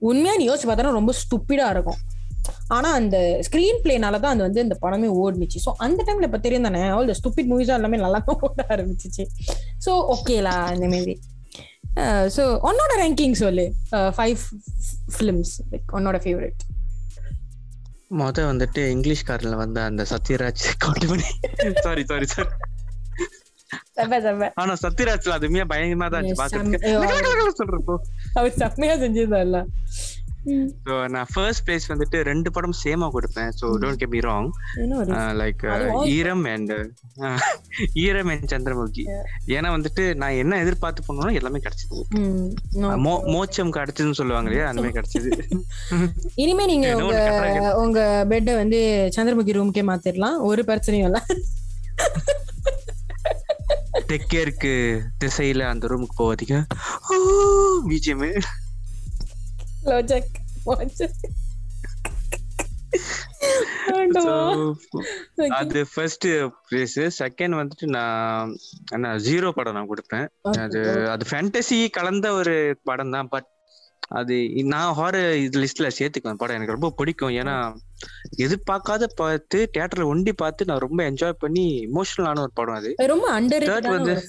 உண்மையா நீ யோசிச்சு பார்த்தா ரொம்ப ஸ்டூப்பிடா இருக்கும். ஆனா அந்த ஸ்கிரீன் பிளேனால தான் அது வந்து இந்த படமே ஓடுனுச்சு. ஸோ அந்த டைம்ல இப்ப தெரியும் தானே ஆல் த ஸ்டூபிட் மூவிஸா எல்லாமே நல்லா தான் ஓட ஆரம்பிச்சிச்சு. ஸோ ஓகேலா இந்த மாதிரி. ஸோ உன்னோட ரேங்கிங் சொல்லு. ஃபைவ் ஃபிலிம்ஸ் லைக் உன்னோட ஃபேவரட் மொத வந்துட்டு இங்கிலீஷ்காரன்ல வந்த அந்த சத்யராஜ் கவுண்ட் பண்ணி சாரி சாரி சாரி ஆனா சத்யராஜ்ல அதுமே பயங்கரமா தான் இருந்துச்சு. பாக்குறதுக்கு சொல்றப்போ அவர் செம்மையா செஞ்சிருந்தார்ல. ஸோ நான் ஃபர்ஸ்ட் பிளேஸ் வந்துட்டு ரெண்டு படம் சேமா கொடுப்பேன். So don't get me wrong like Eeram and Eeram and Chandramukhi. ஏன்னா வந்துட்டு நான் என்ன எதிர்பார்த்து போனோம் எல்லாமே கிடைச்சது ம், no. மோ- மோட்சம் கிடைச்சதுன்னு சொல்லுவாங்க இல்லையா? அந்த மாதிரி கிடைச்சது. இனிமே நீங்க உங்க. உங்க பெட்டை வந்து சந்திரமுகி ரூம்க்கே மாத்திரலாம். ஒரு பிரச்சனையும் இல்ல. தெற்கேற்கு திசையில அந்த ரூமுக்கு போவாதீங்க பிஜிஎம். லோஜக். அது ஃபர்ஸ்ட் பிளேஸ் செகண்ட் வந்துட்டு நான் என்ன ஜீரோ படம் நான் கொடுப்பேன். அது அது ஃபேண்டசி கலந்த ஒரு படம் தான் பட் அது நான் ஹாரர் இது லிஸ்ட்ல சேர்த்துக்குவேன். படம் எனக்கு ரொம்ப பிடிக்கும். ஏன்னா எதிர்பார்க்காத பார்த்து தியேட்டர்ல ஒண்டி பார்த்து நான் ரொம்ப என்ஜாய் பண்ணி இமோஷனலான ஒரு படம் அது. ரொம்ப அண்டர் வந்து-.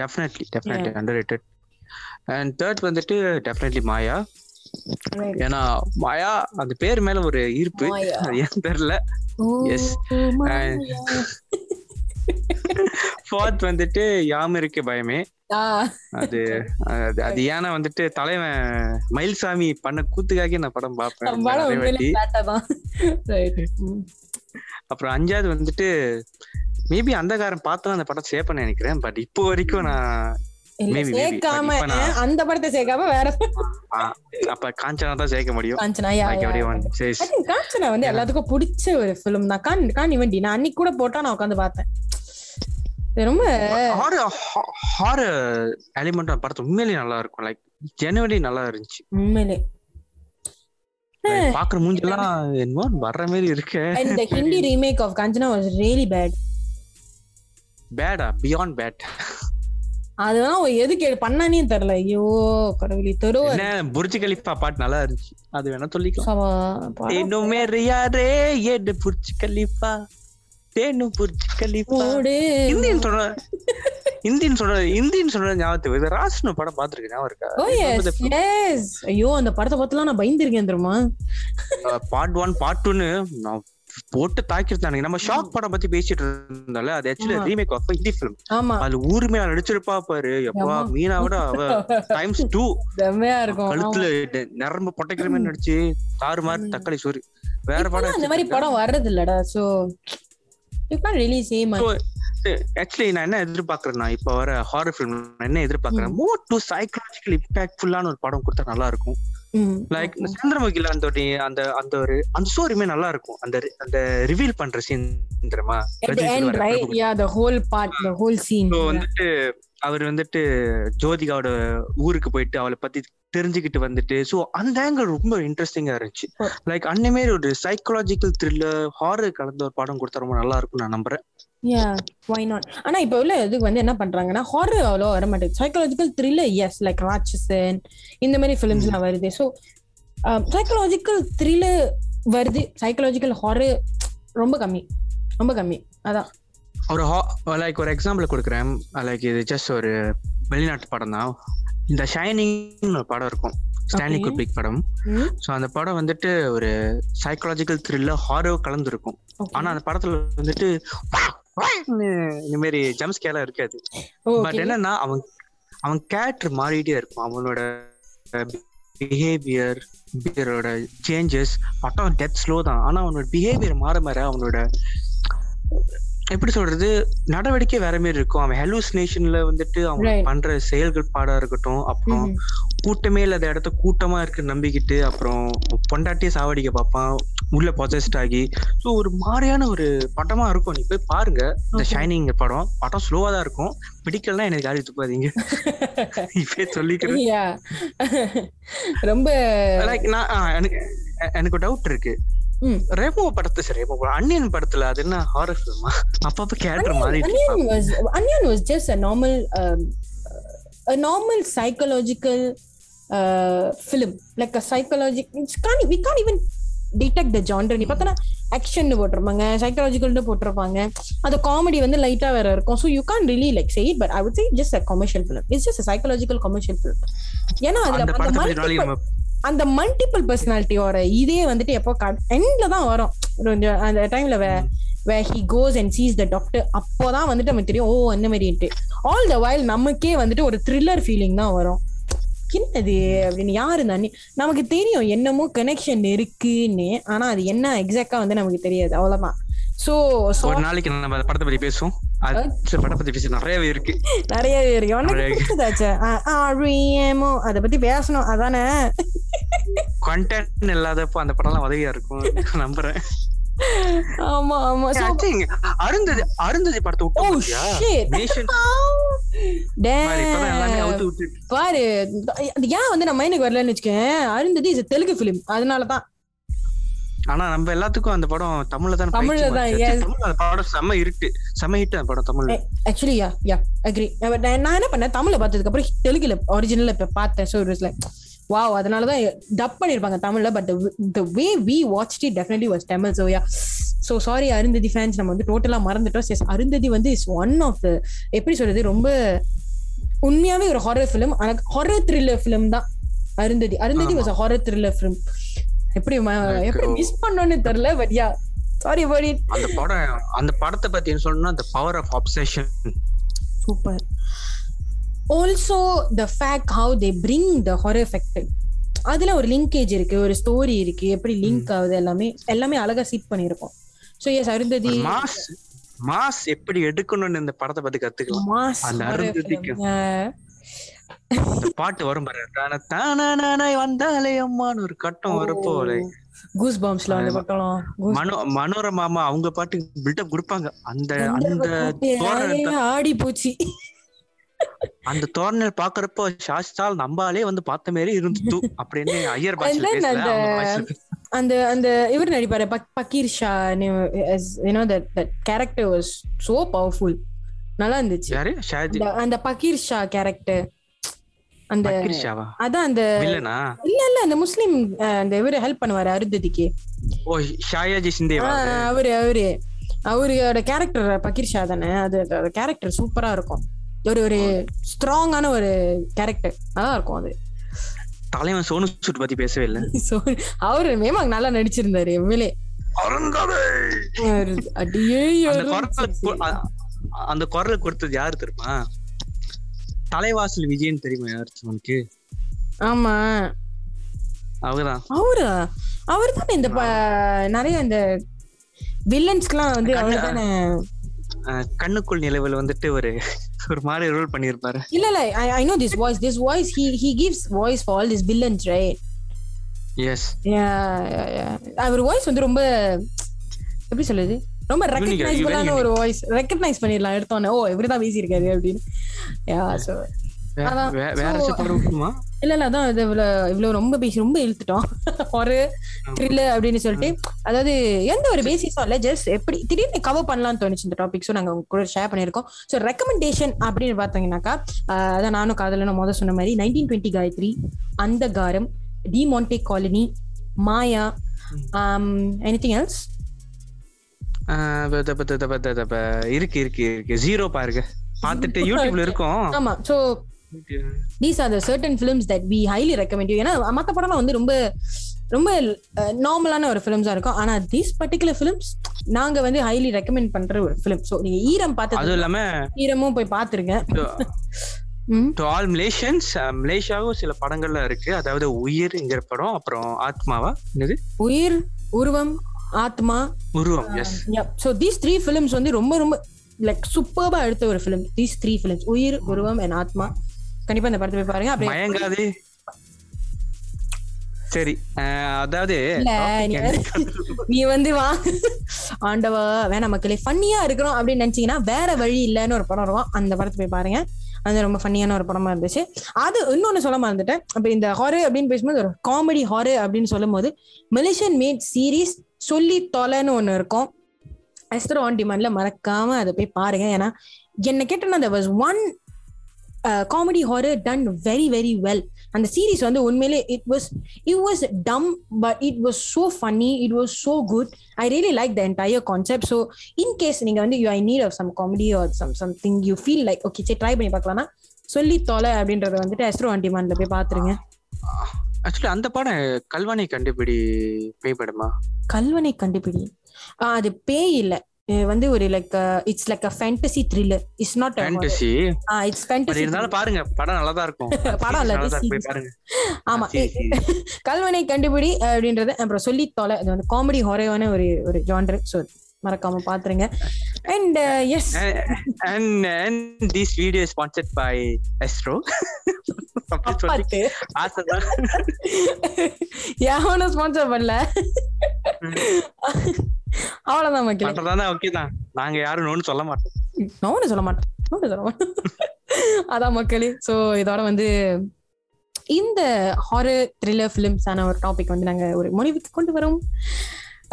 Definitely definitely underrated and third வந்துட்டு டெஃபினெட்லி மாயா. ஏன்னா மாயா அந்த பேர் மேல ஒரு ஈர்ப்பு. அது ஏன் தெரியல. மாயா. ஃபோர்த் வந்துட்டு யாம் இருக்க பயமே அது அது ஏன்னா வந்துட்டு தலைவன் மயில்சாமி பண்ண கூத்துக்காக நான் படம் பார்ப்பேன். அப்புறம் அஞ்சாவது வந்துட்டு மேபி அந்தகாரம் பார்த்தா அந்த படம் சேப்பேன்னு நினைக்கிறேன் பட் இப்போ வரைக்கும் நான். சேர்க்காம அந்த படத்தை சேர்க்காம வேற அப்ப காஞ்சனா தான் சேர்க்க முடியும். காஞ்சனா வந்து எல்லாத்துக்கும் பிடிச்ச ஒரு ஃபிலிம் தான். கான் கான் இவன் நான் அன்னைக்கு கூட போட்டா நான் உட்காந்து பார்த்தேன். ரொம்ப element அந்த படத்து உண்மையிலேயே நல்லா இருக்கும். லைக் ஜெனுவலி நல்லா இருந்துச்சு. உண்மையிலே. Like, பாக்குற மூஞ்செல்லாம் என்னமோ வர்ற மாதிரி இருக்கு. Hindi remake of Kanchana was really bad peda beyond bad அதெல்லாம் எதுக்கு பண்ணானே தெரியல. ஐயோ கடவுளி தெருவ புர்ஜ் கலிஃபா பாட்டு நல்லா இருந்துச்சு. அது வேணா சொல்லிக்கலாம். தேனும் மேரியாரே ஏடு புர்ஜ் கலிஃபா. தேனும் புர்ஜ் கலிஃபா. இந்தியன் சொல்ற இந்தியன் சொல்ற இந்தியன் சொல்ற ஞாபகத்துக்கு இது ராசனு படம் பாத்துருக்கேன் ஞாபகம் இருக்கா. ஐயோ அந்த படத்தை பார்த்துலாம் நான் பயந்துருக்கேன் தெரியுமா? பார்ட் ஒன் பார்ட் டூன்னு நான் போட்டு தாக்கிருந்தானுங்க நம்ம ஷாக் படம் பத்தி பேசிட்டு இருந்தால அது actually. Remake of Hindi film அதுல ஊருமையா நடிச்சிருப்பா பாரு. எப்பா ஆமா. மீனாவோட அவ டைம்ஸ் டூ செம்மையா இருக்கும். கழுத்துல நரம்பு பொட்டைக்கிற மாதிரி நடிச்சு தாறு மாதிரி. தக்காளி சோறு. வேற படம் அந்த மாதிரி படம் வர்றது இல்லடா சோ ஆக்சுவலி நான் என்ன எதிர்பார்க்கறேன்னா இப்ப வர ஹாரர் ஃபிலிம் என்ன எதிர்பார்க்கறேன் மோர் டு சைக்கலாஜிக்கல் இம்பாக்ட்ஃபுல்லான ஒரு படம் கொடுத்தா நல்லா இருக்கும். லைக் சந்திரமுகில அந்த அந்த அந்த ஒரு அந்த ஸ்டோரியுமே நல்லா இருக்கும். அந்த அந்த ரிவீல் பண்ற சீன் தெரியுமா? At the end right? yeah the whole part the whole scene. So yeah. வந்துட்டு அவர் வந்துட்டு ஜோதிகாவோட ஊருக்கு போயிட்டு அவளை பத்தி தெரிஞ்சுக்கிட்டு வந்துட்டு சோ அந்த ஆங்கிள் ரொம்ப இன்ட்ரெஸ்டிங்கா இருந்துச்சு. லைக் அந்த மாதிரி ஒரு சைக்கலாஜிக்கல் த்ரில்லர் ஹாரர் கலந்த ஒரு படம் கொடுத்தா ரொம்ப நல்லா இருக்கும் நான் நம்புறேன். Yeah why not? ஆனா இப்ப உள்ள இதுக்கு வந்து என்ன பண்றாங்கன்னா ஹாரர் அவ்வளோ வர மாட்டேங்குது psychological thriller S like Ratsasan இந்த மாதிரி ஃபிலிம்ஸ் எல்லாம் வருது. ஸோ சைக்காலஜிக்கல் த்ரில்லர் வருது. சைக்காலஜிக்கல் ஹாரர் ரொம்ப கம்மி. ரொம்ப கம்மி. அதான். ஒரு லைக் ஒரு எக்ஸாம்பிள் கொடுக்குறேன். லைக் இது ஜஸ்ட் ஒரு வெளிநாட்டு படம் தான். இந்த ஷைனிங் ஒரு படம் இருக்கும். ஸ்டான்லி. குப்ரிக் படம். ஸோ அந்த படம் வந்துட்டு ஒரு சைக்காலஜிக்கல் த்ரில்லர் ஹாரர் கலந்துருக்கும். Okay. ஆனா அந்த படத்துல வந்துட்டு இந்த மாதிரி ஜம்ஸ்கேலாம் இருக்காது பட். என்னன்னா அவன் அவன் கேரக்டர் மாறிட்டே இருக்கும் அவனோட பிஹேவியர் பிஹேவியரோட சேஞ்சஸ் பட்டம் டெத் ஸ்லோ தான் ஆனா அவனோட பிஹேவியர் மாற மாற அவனோட எப்படி சொல்றது நடவடிக்கை வேற மாதிரி இருக்கும் அவன் ஹெலூசினேஷன்ல வந்துட்டு அவன். பண்ற செயல்கள் பாடா இருக்கட்டும் அப்புறம். கூட்டமே இல்லாத இடத்த கூட்டமா இருக்கு நம்பிக்கிட்டு அப்புறம் பொண்டாட்டியே சாவடிக்க பார்ப்பான் உள்ள பொசஸ்ட் ஆகி ஸோ ஒரு மாதிரியான ஒரு படமா இருக்கும். நீ போய் பாருங்க இந்த. ஷைனிங் படம். படம் ஸ்லோவா தான் இருக்கும். பிடிக்கலன்னா எனக்கு யாரும் துப்பாதீங்க இப்பே சொல்லிக்கிறேன். ரொம்ப நான் எனக்கு டவுட் இருக்கு. ரெமோ படத்தை சரி ரெமோ அன்னியன் படத்துல அது என்ன ஹாரர் ஃபிலிமா அப்பப்ப கேரக்டர் Onion இருப்பான். was Onion was just a normal um, a normal psychological uh, film. Like a psychological can't we can't even detect the genre. நீ பார்த்தனா ஆக்ஷன் போட்டிருப்பாங்க சைக்காலஜிக்கல்னு போட்டிருப்பாங்க. அது காமெடி வந்து லைட்டா வேற இருக்கும். So you can really like say but I would say just a commercial film it's just psychological commercial film ஏன்னா அதுல அந்த மல்டிபிள் பர்சனாலிட்டியோட இதே வந்துட்டு எப்போ எண்ட்ல தான் வரும். கொஞ்சம் அந்த டைம்ல way he goes and sees the doctor அப்போதான் வந்துட்டு நமக்கு தெரியும் ஓ அந்த மாதிரின்ட்டு ஆல் த வைல் நமக்கே வந்துட்டு ஒரு த்ரில்லர் ஃபீலிங் தான் வரும். என்னது அப்படின்னு யாரு நான் நமக்கு தெரியும் என்னமோ கனெக்ஷன் இருக்குன்னு. ஆனா அது என்ன எக்ஸாக்டா வந்து நமக்கு தெரியாது. அவ்வளவுதான். சோ ஒரு நாளைக்கு நம்ம படத்தை பத்தி பேசுவோம். படத்தை பத்தி பேச நிறையவே இருக்கு. நிறையவே இருக்கு. உனக்கு ஆரியமோ அதை பத்தி பேசணும். அதானே? கண்டென்ட் இல்லாதப்போ அந்த படம்லாம் உதவியா இருக்கும். நம்புறேன். ஆமா ஆமா. அருந்ததி அருந்ததி படத்தை விட்டு பாரு ஏன் வந்து நம்ம மைண்டுக்கு வரலன்னு வச்சுக்கேன்? அருந்ததி இஸ் தெலுங்கு பிலிம் அதனாலதான். ஆனா நம்ம எல்லாத்துக்கும் அந்த படம் தமிழ்ல தான் தமிழ்ல தான், படம் செம்ம இருட்டு செம்ம ஹிட் அந்த படம் தமிழ்ல. ஆக்சுவலி யா யா அக்ரி நான் என்ன பண்ணேன்? தமிழ்ல பார்த்ததுக்கு அப்புறம் தெலுங்குல ஒரிஜினல்ல இப்ப பார்த்தேன். லைக் வாவ் அதனாலதான் டப் பண்ணிருப்பாங்க தமிழ்ல. But the way we watch it definitely was Tamil so yeah so sorry Arundhati fans நம்ம வந்து டோட்டலா மறந்துட்டோம். Yes, அருந்ததி வந்து இஸ் ஒன் ஆஃப் த எப்படி சொல்றது ரொம்ப உண்மையாவே ஒரு ஹாரர் ஃபிலிம் ஆனா ஹாரர் த்ரில்லர் ஃபிலிம் தான். Arundhati Arundhati was horror thriller film எப்படி எப்படி. மிஸ் பண்ணோன்னு தெரியல பட் யா சாரி பட் அந்த படம் அந்த படத்தை பத்தி சொல்லணும்னா the power of obsession. Super also the fact how they bring the horror effect அதுல ஒரு லிங்கேஜ் இருக்கு ஒரு ஸ்டோரி இருக்கு எப்படி லிங்க் ஆகுது எல்லாமே. எல்லாமே அழகா சீட் பண்ணிருக்கோம் so yes Arundhati mass mass எப்படி எடுக்கணும்னு இந்த படத்தை பத்தி கத்துக்கலாம். மாஸ் அந்த அருந்ததிக்கு. அந்த பாட்டு வரும் பாரு. தான வந்தாலே அம்மான்னு ஒரு கட்டம் வரப்போ கூஸ் பாம்ஸ்ல வந்து பக்கம் மனோ மனோரமாமா அவங்க பாட்டுக்கு பில்டப் கொடுப்பாங்க. அந்த அந்த ஆடி போச்சு. அந்த தோரணை பாக்குறப்போ சாஸ்தால் நம்பாலே வந்து பார்த்த மாதிரி இருந்துட்டு அப்படின்னு ஐயர் பேசல. அந்த அந்த இவர் நடிப்பாரு buck- Fakir Shah you know that that character was so powerful நல்லா இருந்துச்சு. அந்த- பக்கீர் ஷா கேரக்டர் அந்த அதான் அந்த வில்லனா? இல்ல இல்ல அந்த முஸ்லிம் அந்த இவரு ஹெல்ப் பண்ணுவாரு அருந்ததிக்கு. ஓ ஷாயாஜி சிந்தேவா? ஆஹ், அவரு அவரு. அவரோட கேரக்டர் பக்கீர் ஷா தானே? அது கேரக்டர் சூப்பரா இருக்கும். ஒரு ஒரு ஸ்ட்ராங்கான ஒரு கேரக்டர் நல்லா இருக்கும் அது. தலைவன் சோனு சூட் பத்தி பேசவே இல்ல. அவரு மேமாங்க நல்லா நடிச்சிருந்தாரு எம்எல்ஏ அடியே அந்த குரல் கொடுத்தது யாரு தெரியுமா? தலைவாசல் விஜயன் தெரியுமா யாரு உனக்கு ஆமா. அவங்கதான் அவரு? அவர்? தானே இந்த நிறைய இந்த வில்லன்ஸ்க்குலாம் வந்து அவர் தானே கண்ணுக்குள் நிலவில் வந்துட்டு ஒரு ஒரு மாதிரி ரோல் பண்ணிருப்பாரு இல்ல இல்ல I know this voice this voice he he gives voice for all this villains right yes our voice வந்து ரொம்ப எப்படி சொல்லுது ரொம்ப ரெக்கக்னைசபிளான ஒரு வாய்ஸ் ரெக்கக்னைஸ் பண்ணிடலாம் எடுத்தோன்னே ஓ இப்படிதான் பேசியிருக்காரு அப்படின்னு. Yeah so. வேற படம் இருக்குமா இல்ல இல்ல அதான் இது இவ்வளவு இவ்வளவு ரொம்ப பேசி ரொம்ப இழுத்துட்டோம். ஒரு த்ரில்லர் அப்படின்னு சொல்லிட்டு அதாவது எந்த ஒரு பேசிஸும் இல்ல ஜஸ்ட் எப்படி திடீர்னு கவர் பண்ணலாம்னு தோணுச்சு இந்த டாபிக் ஸோ நாங்க உங்க கூட ஷேர் பண்ணியிருக்கோம். ஸோ ரெக்கமெண்டேஷன் அப்படின்னு பார்த்தீங்கன்னாக்கா ஆஹ் அதான் நானும் காதலனும் முதல் சொன்ன மாதிரி nineteen twenty Gayathri Andhakaaram Demonte Colony Maya anything else இருக்கு இருக்கு இருக்கு. ஜீரோ பாருங்க. பார்த்துட்டு யூடியூப்ல இருக்கும். ஆமா. So these are the certain films that we highly recommend ஏன்னா மற்ற படம்லாம் வந்து ரொம்ப ரொம்ப நார்மலான ஒரு ஃபிலிம்ஸா இருக்கும். ஆனா தீஸ் பர்டிகுலர் ஃபிலிம்ஸ் நாங்க வந்து ஹைலி ரெக்கமெண்ட் பண்ற ஒரு ஃபிலிம் ஸோ நீங்க ஈரம் அதுவும் பார்த்தது இல்லாம ஈரமும் போய் பார்த்துருங்க. ம். டு ஆல் மலேசியன்ஸ் மலேசியாவும் சில படங்கள்ல இருக்கு. அதாவது உயிர்ங்கிற படம் அப்புறம் ஆத்மாவா? என்னது? உயிர் உருவம் ஆத்மா. உருவம் yes so these three films வந்து ரொம்ப ரொம்ப லைக் சூப்பர்பா எடுத்த ஒரு ஃபிலிம் தீஸ் த்ரீ ஃபிலிம்ஸ் உயிர் உருவம் அண்ட் ஆத்மா. கண்டிப்பா இந்த படத்தை போய் பாருங்க. அப்படியே மயங்காதே. சரி அதாவது நீ? வந்து- வா. ஆண்டவா வேணாம் மக்களே. ஃபன்னியா இருக்கிறோம் அப்படின்னு நினைச்சீங்கன்னா வேற வழி இல்லைன்னு ஒரு படம் இருக்கும். அந்த படத்தை போய் பாருங்க. அது ரொம்ப ஃபன்னியான ஒரு படமா இருந்துச்சு. அது இன்னொன்னு சொல்ல மறந்துட்டேன். அப்ப இந்த ஹாரர் அப்படின்னு பேசும்போது ஒரு காமெடி ஹாரர் அப்படின்னு சொல்லும் போது மலேசியன் மேட் சீரீஸ் சொல்லி தொலைன்னு ஒண்ணு இருக்கும். எஸ்தரோ ஆன் டிமாண்ட்ல மறக்காம அதை போய் பாருங்க. ஏன்னா என்ன கேட்டனா there was one comedy horror done very very well அந்த சீரீஸ் வந்து உண்மையிலே it was it was dumb but it was so funny it was so good. I really like the entire concept. So in case நீங்க வந்து you are in need of some comedy or some something you feel like okay சரி try பண்ணி பார்க்கலாம்னா சொல்லி தொலை அப்படின்றத வந்துட்டு Astro on டிமாண்ட்ல போய் பாத்துருங்க ஆக்சுவலி அந்த படம் கல்வாணி கண்டுபிடி பேய் படமா? கல்வனை கண்டுபிடி. அது பேய் இல்ல. வந்து ஒரு like it's like a fantasy thriller it's not fantasy it's but fantasy இருந்தாலும் பாருங்க படம் நல்லா தான் இருக்கும். படம் இல்ல, நல்லா. போய். பாருங்க. ஆமா. கல்வனை கண்டுபிடி அப்படின்றது அப்புறம் சொல்லி தொலை. இது வந்து காமெடி ஹொரையான ஒரு ஒரு ஜான்ரு ஸோ மறக்காம பாத்துருங்க. And yes sponsored by Astro. அப்படி சொல்லி அப்பாத்து. ஆசைதான். யாவனும் ஸ்பான்சர் பண்ணல. அவ்வளவுதான் மக்களே. பண்றதா ஓகே தான். நாங்க யாரும் நோன்னு சொல்ல மாட்டோம். நோன்னு சொல்ல மாட்டேன் நோன்னு சொல்ல மாட்டேன் அதான் மக்களே. சோ இதோட வந்து இந்த ஹாரர் த்ரில்லர் ஃபிலிம்ஸான ஒரு டாபிக் வந்து நாங்க ஒரு முடிவுக்கு கொண்டு வரோம்.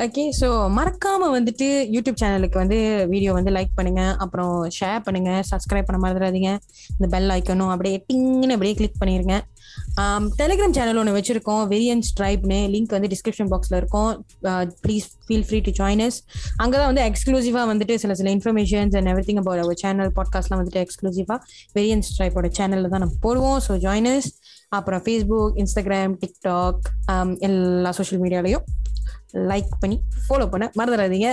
ஓகே ஸோ மறக்காம வந்துட்டு யூடியூப் சேனலுக்கு வந்து வீடியோ வந்து லைக் பண்ணுங்க. அப்புறம் ஷேர் பண்ணுங்க. சப்ஸ்கிரைப் பண்ண மறந்துடாதீங்க இந்த பெல் ஐக்கனும் அப்படியே டிங்னு அப்படியே கிளிக் பண்ணிருங்க. டெலிகிராம் சேனல் ஒன்று வச்சிருக்கோம். வெரியன்ஸ் ஸ்ட்ரைப்னு லிங்க் வந்து டிஸ்கிரிப்ஷன் பாக்ஸில் இருக்கும். Please feel free to join us அங்கே தான் வந்து எக்ஸ்க்ளூசிவாக வந்துட்டு சில சில informations and everything about our channel பாட்காஸ்ட்லாம் வந்துட்டு எக்ஸ்க்ளூசிவாக வெரியன் ஸ்ட்ரைப்போட சேனலில் தான் நம்ம போடுவோம். ஸோ ஜாயினஸ் அப்புறம் ஃபேஸ்புக் இன்ஸ்டாகிராம் டிக்டாக் எல்லா சோஷியல் மீடியாலையும் லைக் பண்ணி ஃபாலோ பண்ண மறந்துடாதீங்க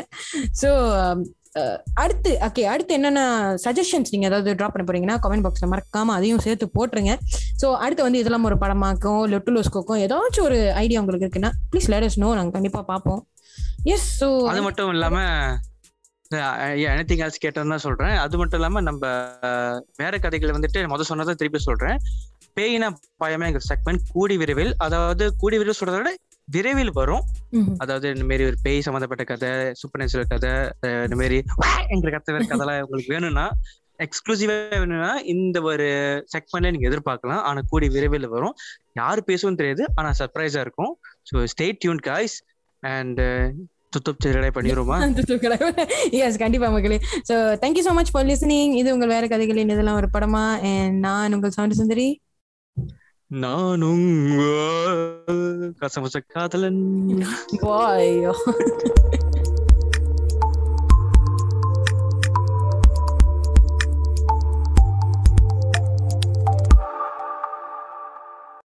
ஸோ um, uh, அடுத்து ஓகே அடுத்து என்னென்ன சஜஷன்ஸ் நீங்கள் ஏதாவது ட்ராப் பண்ண போறீங்கன்னா கமெண்ட் பாக்ஸில் மறக்காமல் அதையும் சேர்த்து போட்டுருங்க. ஸோ அடுத்து வந்து இதெல்லாம் ஒரு படமாக்கும் லொட்டுலோஸ்கோக்கும் ஏதாச்சும் ஒரு ஐடியா உங்களுக்கு இருக்குன்னா ப்ளீஸ் லேடஸ் நோ நாங்கள் கண்டிப்பாக பார்ப்போம். எஸ் ஸோ அது மட்டும் இல்லாமல் எனத்திங் ஆல்ஸ் கேட்டோம்னு தான் சொல்றேன். அது மட்டும் இல்லாம நம்ம வேற கதைகளை வந்துட்டு மொதல் சொன்னதை திருப்பி சொல்றேன். பயமே பயமேங்கிற செக்மெண்ட் கூடி விரைவில் அதாவது கூடி விரைவில் சொல்றத விட விரைவில் வரும். அதாவது இந்த மாதிரி ஒரு பேய் சம்மந்தப்பட்ட கதை சூப்பர் கதை இந்த மாதிரி எங்கிற கதை கதைலாம் உங்களுக்கு வேணும்னா எக்ஸ்க்ளூசிவா வேணும்னா இந்த ஒரு செக்மெண்ட்ல நீங்க எதிர்பார்க்கலாம். ஆனா கூடி விரைவில் வரும். யாரு பேசுவும் தெரியாது. ஆனா சர்ப்ரைஸா இருக்கும். So stay tuned guys and துத்துப் சிறடை பண்ணிடுவோமா? எஸ் கண்டிப்பா மக்களே so thank you so much for listening இது உங்கள் வேற கதைகளின் இதெல்லாம் ஒரு படமா? நான் உங்கள் சவுண்ட் சுந்தரி. நானும் கசமுச காதலன் பாய்